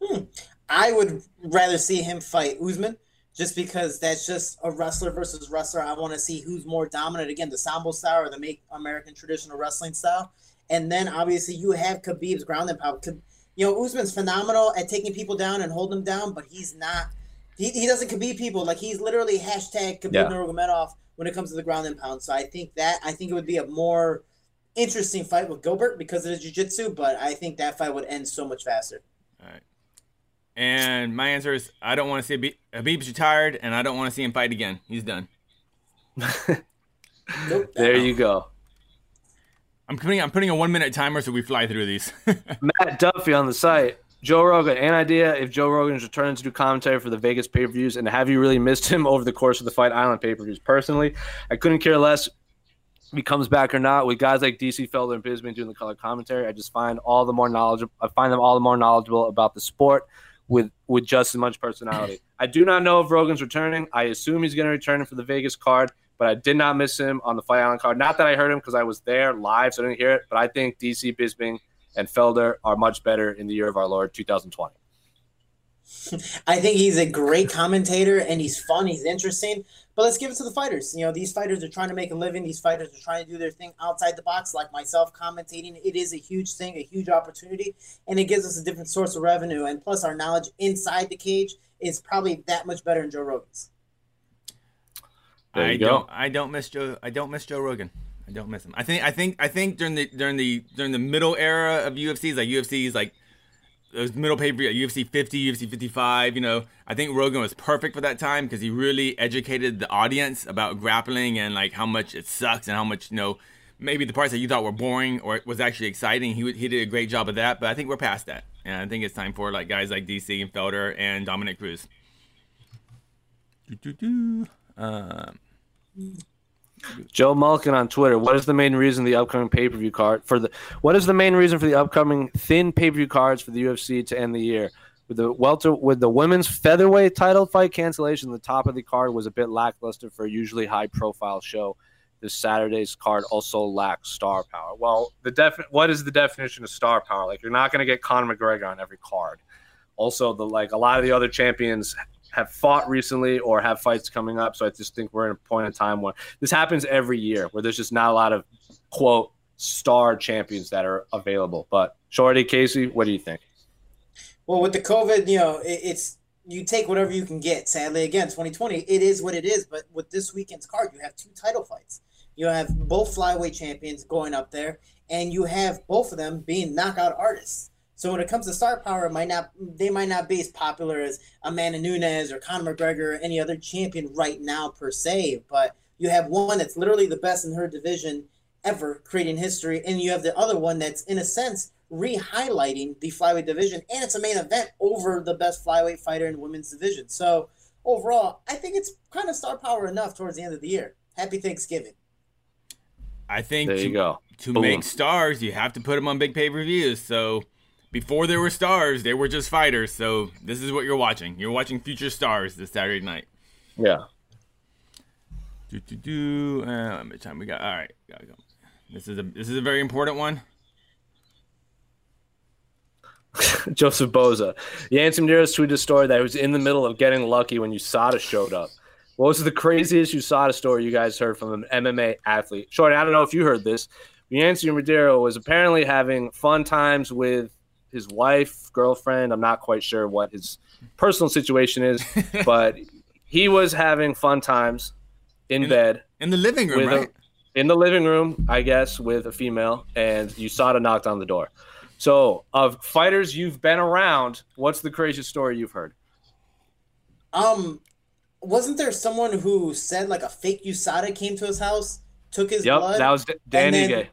Hmm. I would rather see him fight Usman just because that's just a wrestler versus wrestler. I want to see who's more dominant. Again, the Sambo style or the make American traditional wrestling style. And then obviously you have Khabib's ground and pound. You know, Usman's phenomenal at taking people down and holding them down, but he's not. He, he doesn't Khabib people like he's literally hashtag Khabib Yeah. Nurmagomedov when it comes to the ground and pound. So I think that I think it would be a more interesting fight with Gilbert because of his jiu-jitsu, but I think that fight would end so much faster. All right. And my answer is I don't want to see Khabib. Khabib's retired, and I don't want to see him fight again. He's done. [laughs] Nope. There you go. I'm putting I'm putting a one minute timer so we fly through these. [laughs] Matt Duffy on the site. Joe Rogan, an idea if Joe Rogan is returning to do commentary for the Vegas pay per views, and have you really missed him [laughs] over the course of the Fight Island pay per views? Personally, I couldn't care less if he comes back or not. With guys like DC Felder and Bisping doing the color commentary, I just find all the more knowledgeable. I find them all the more knowledgeable about the sport with with just as much personality. I do not know if Rogan's returning. I assume he's going to return for the Vegas card, but I did not miss him on the Fight Island card. Not that I heard him because I was there live, so I didn't hear it. But I think DC Bisping and Felder are much better in the year of our Lord 2020. I think he's a great commentator and he's fun, he's interesting. But let's give it to the fighters. You know, these fighters are trying to make a living. These fighters are trying to do their thing outside the box, like myself commentating. It is a huge thing, a huge opportunity, and it gives us a different source of revenue. And plus, our knowledge inside the cage is probably that much better than Joe Rogan's. There you I go. don't I don't miss Joe I don't miss Joe Rogan. I don't miss him. I think I think I think during the during the during the middle era of UFCs like UFCs like those middle pay per UFC 50, UFC 55, you know, I think Rogan was perfect for that time because he really educated the audience about grappling and like how much it sucks and how much, you know, maybe the parts that you thought were boring or was actually exciting. He, he did a great job of that, but I think we're past that. And I think it's time for like guys like DC and Felder and Dominick Cruz. Do-do-do. Um, Joe Malkin on Twitter. What is the main reason the upcoming pay per view card for the? What is the main reason for the upcoming thin pay per view cards for the UFC to end the year? With the welter, with the women's featherweight title fight cancellation, the top of the card was a bit lackluster for a usually high profile show. This Saturday's card also lacks star power. Well, the def- what is the definition of star power? Like you're not going to get Conor McGregor on every card. Also, the like a lot of the other champions have fought recently or have fights coming up. So I just think we're in a point in time where this happens every year, where there's just not a lot of quote star champions that are available. But Shorty, Casey, what do you think? Well, with the COVID, you know, it, it's you take whatever you can get. Sadly, again, 2020, it is what it is. But with this weekend's card, you have two title fights. You have both flyweight champions going up there, and you have both of them being knockout artists. So when it comes to star power, it might not they might not be as popular as Amanda Nunes or Conor McGregor or any other champion right now per se. But you have one that's literally the best in her division ever, creating history, and you have the other one that's in a sense re-highlighting the flyweight division, and it's a main event over the best flyweight fighter in women's division. So overall, I think it's kind of star power enough towards the end of the year. Happy Thanksgiving. I think There to, go. to Boom. make stars, you have to put them on big pay per views. So before there were stars, they were just fighters. So this is what you're watching. You're watching future stars this Saturday night. Yeah. Do do do. Uh, how much time we got? All right, gotta go. This is a this is a very important one. [laughs] Joseph Boza. Yancy Medeiros tweeted a story that he was in the middle of getting lucky when USADA showed up. What was the craziest USADA story you guys heard from an MMA athlete? Shorty, I don't know if you heard this. Yancy Madero was apparently having fun times with his wife, girlfriend. I'm not quite sure what his personal situation is, [laughs] but he was having fun times in, In- bed In the living room, right? a, in the living room, I guess, with a female, and USADA knocked on the door. So, of fighters you've been around, what's the craziest story you've heard? Um, wasn't there someone who said like a fake USADA came to his house, took his Yep, blood? that was D- Danny then- Gay.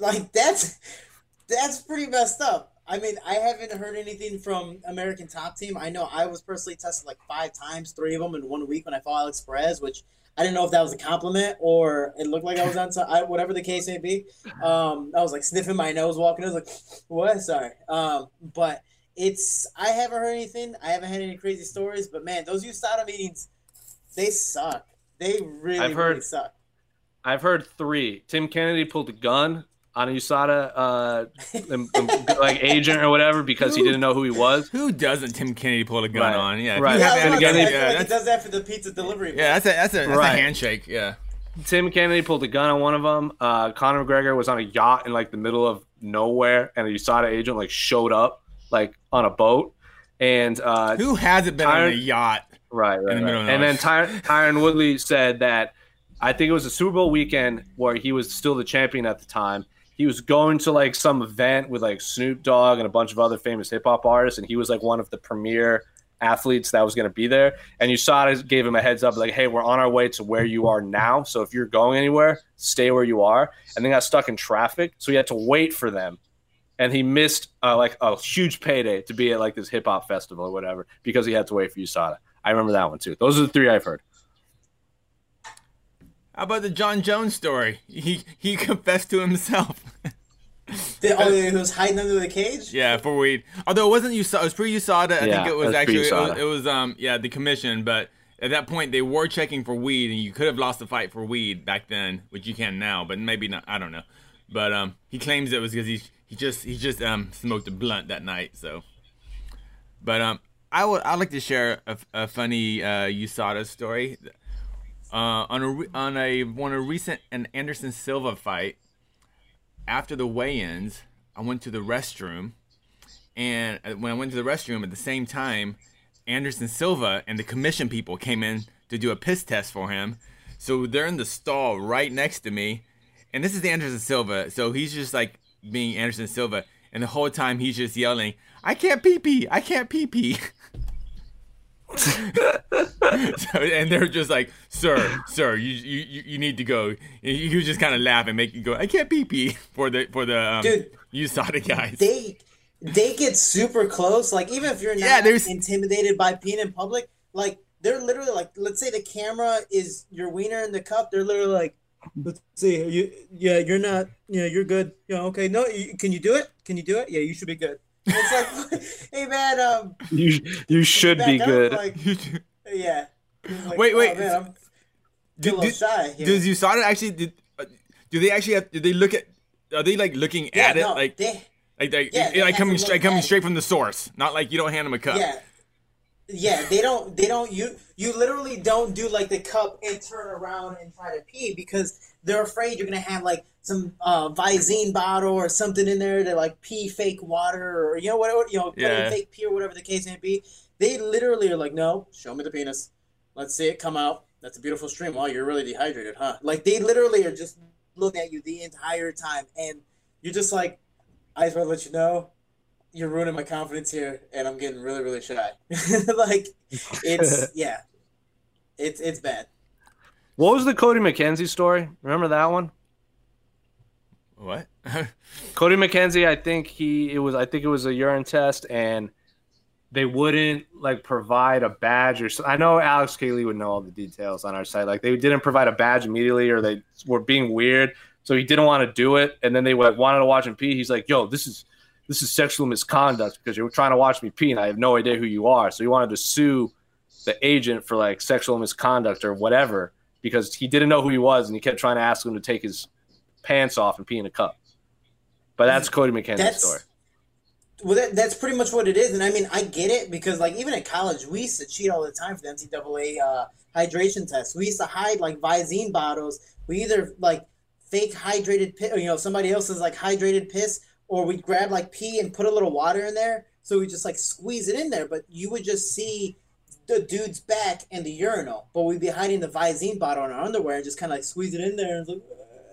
like that's that's pretty messed up. I mean, I haven't heard anything from American Top Team. I know I was personally tested like five times, three of them in one week when I fought Alex Perez, which I didn't know if that was a compliment or it looked like I was on I, whatever the case may be. Um, I was like sniffing my nose walking. I was like, "What? Sorry." Um, but it's I haven't heard anything. I haven't had any crazy stories. But man, those USADA meetings, they suck. They really, I've heard- really suck. I've heard three. Tim Kennedy pulled a gun on a USADA uh, like agent or whatever because he didn't know who he was. Who doesn't Tim Kennedy pull a gun Right. on? Yeah, if Right. you Yeah, have I, was about to any- say, I again, feel yeah, like he does that for the pizza delivery. yeah, that's a that's a, that's Right. a handshake. Yeah. Tim Kennedy pulled a gun on one of them. Uh, Conor McGregor was on a yacht in like the middle of nowhere, and a USADA agent like showed up like on a boat. And uh, Who hasn't been on a yacht? Right, right. the right. And then. Ty- Tyron Woodley said that I think it was a Super Bowl weekend where he was still the champion at the time. He was going to like some event with like Snoop Dogg and a bunch of other famous hip hop artists, and he was like one of the premier athletes that was going to be there. And USADA gave him a heads up, like, "Hey, we're on our way to where you are now. So if you're going anywhere, stay where you are." And then got stuck in traffic, so he had to wait for them and he missed uh, like a huge payday to be at like this hip hop festival or whatever because he had to wait for USADA. I remember that one too. Those are the three I've heard. How about the Jon Jones story? He he [laughs] confessed to himself. The, oh, he was hiding under the cage. yeah, for weed. Although it wasn't USADA, it was pre USADA. I Yeah, think it it was was actually it was, it was um yeah the commission, but at that point they were checking for weed, and you could have lost the fight for weed back then, which you can now, but maybe not. I don't know. But um, he claims it was because he he just he just um smoked a blunt that night. So, but um, I would I'd like to share a, a funny uh, USADA story. Uh, on a on a on a recent an Anderson Silva fight, after the weigh-ins, I went to the restroom, and uh, when I went to the restroom at the same time, Anderson Silva and the commission people came in to do a piss test for him. So they're in the stall right next to me, and this is Anderson Silva. So he's just like being Anderson Silva, and the whole time he's just yelling, "I can't pee pee! I can't pee pee!" [laughs] [laughs] so, and they're just like, "Sir, sir, you you, you- you need to go." Was just kind of laugh and make you go, "I can't pee pee" [laughs] for the for the um, Dude, USADA guys. They they get super close. Like even if you're not Yeah, there's- intimidated by being in public, like they're literally like, let's say the camera is your wiener in the cup. They're literally like, let's see, you yeah, you're not, yeah, you're good. Yeah, okay, no, you, can you do it? Can you do it? Yeah, you should be good. And it's like, [laughs] hey man, um, You you should be back good. Like, yeah. Like, Wait, wait, "Oh, man, I'm a Do- little do- shy. here." Does USADA actually did? uh, Do they actually have? Do they look at? Are they like looking yeah, at it like they, like, like, yeah, they like coming to straight coming at it. straight from the source? Not like you don't hand them a cup. Yeah. yeah, they don't. They don't. You you literally don't do like the cup and turn around and try to pee because they're afraid you're gonna have like some uh, Visine bottle or something in there to like pee fake water or you know whatever you know Yeah. fake pee or whatever the case may be. They literally are like, no, show me the penis. Let's see it come out. That's a beautiful stream. Wow, you're really dehydrated, huh? Like they literally are just looking at you the entire time, and you're just like, I just want to let you know, you're ruining my confidence here, and I'm getting really, really shy. [laughs] like it's [laughs] yeah, it's it's bad. What was the Cody McKenzie story? Remember that one? What? [laughs] Cody McKenzie, I think he it was I think it was a urine test and they wouldn't like provide a badge or so. I know Alex K. Lee would know all the details on our site. Like they didn't provide a badge immediately or they were being weird. So he didn't want to do it. And then they went, wanted to watch him pee. He's like, yo, this is this is sexual misconduct because you're trying to watch me pee and I have no idea who you are. So he wanted to sue the agent for like sexual misconduct or whatever because he didn't know who he was and he kept trying to ask him to take his pants off and pee in a cup. But that's Cody McKenzie's That's story. well, that, that's pretty much what it is. And I mean, I get it because like even at college, we used to cheat all the time for the NCAA uh, hydration test. We used to hide like Visine bottles. We either like fake hydrated piss, or, you know, somebody else's like hydrated piss, or we'd grab like pee and put a little water in there. So we just like squeeze it in there, but you would just see the dude's back and the urinal, but we'd be hiding the Visine bottle in our underwear and just kind of like squeeze it in there and like,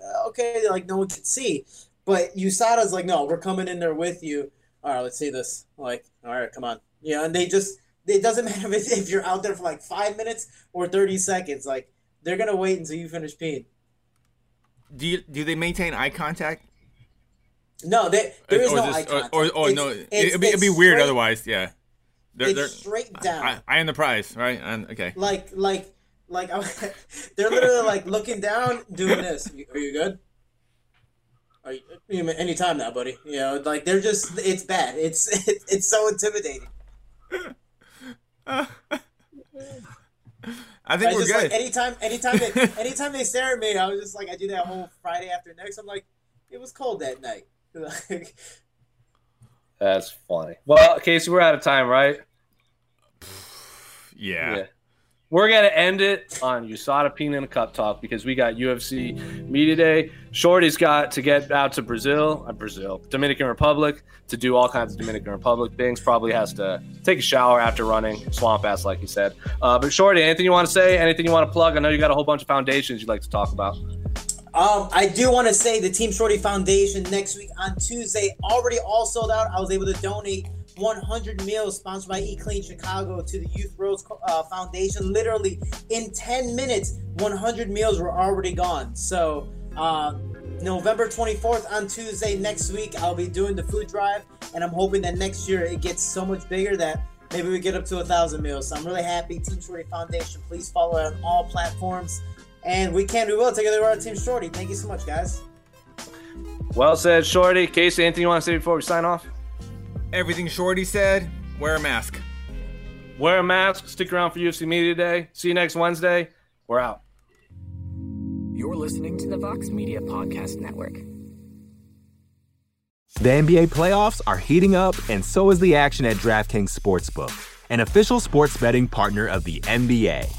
uh, okay, like no one could see. But USADA's like, no, we're coming in there with you. All right, let's see this. Like, all right, come on. You know, and they just, it doesn't [laughs] matter if, if you're out there for like five minutes or 30 seconds. Like, they're going to wait until you finish peeing. do you, do they maintain eye contact? No, they, there is or no just- eye contact. Or, or, It's- no, it's- it'd be, it'd be weird straight- otherwise. Yeah, they're, It's they're straight down. I, I am the prize, right? And okay, like like like [laughs] they're literally like looking down doing this. Are you good? Are you, mean anytime now buddy. You know like they're just it's bad. It's [laughs] it's so intimidating. [laughs] I think I we're just good. like anytime anytime they anytime they stare at me i was just like i do that whole friday after next. I'm like it was cold that night. Like, That's funny. Well, Casey, we're out of time, right? yeah. We're gonna end it on USADA Pina and Cup Talk because we got UFC Media Day. Shorty's got to get out to Brazil, uh, Brazil, Dominican Republic to do all kinds of Dominican Republic things. Probably has to take a shower after running swamp ass, like you said. Uh, but Shorty, anything you want to say? Anything you want to plug? I know you got a whole bunch of foundations you'd like to talk about. Um, I do want to say the Team Shorty Foundation next week on Tuesday already all sold out. I was able to donate 100 meals sponsored by Eat Clean Chicago to the Youth Rose uh, Foundation. Literally in 10 minutes, 100 meals were already gone. So, um, November 24th on Tuesday next week, I'll be doing the food drive, and I'm hoping that next year it gets so much bigger that maybe we get up to a thousand meals. So I'm really happy. Team Shorty Foundation, please follow on all platforms. And we can do well together. We're our Team Shorty. Thank you so much, guys. Well said, Shorty. Casey, anything you want to say before we sign off? Everything Shorty said. Wear a mask. Wear a mask. Stick around for UFC Media Day. See you next Wednesday. We're out. You're listening to the Vox Media Podcast Network. The NBA playoffs are heating up, and so is the action at DraftKings Sportsbook, an official sports betting partner of the NBA.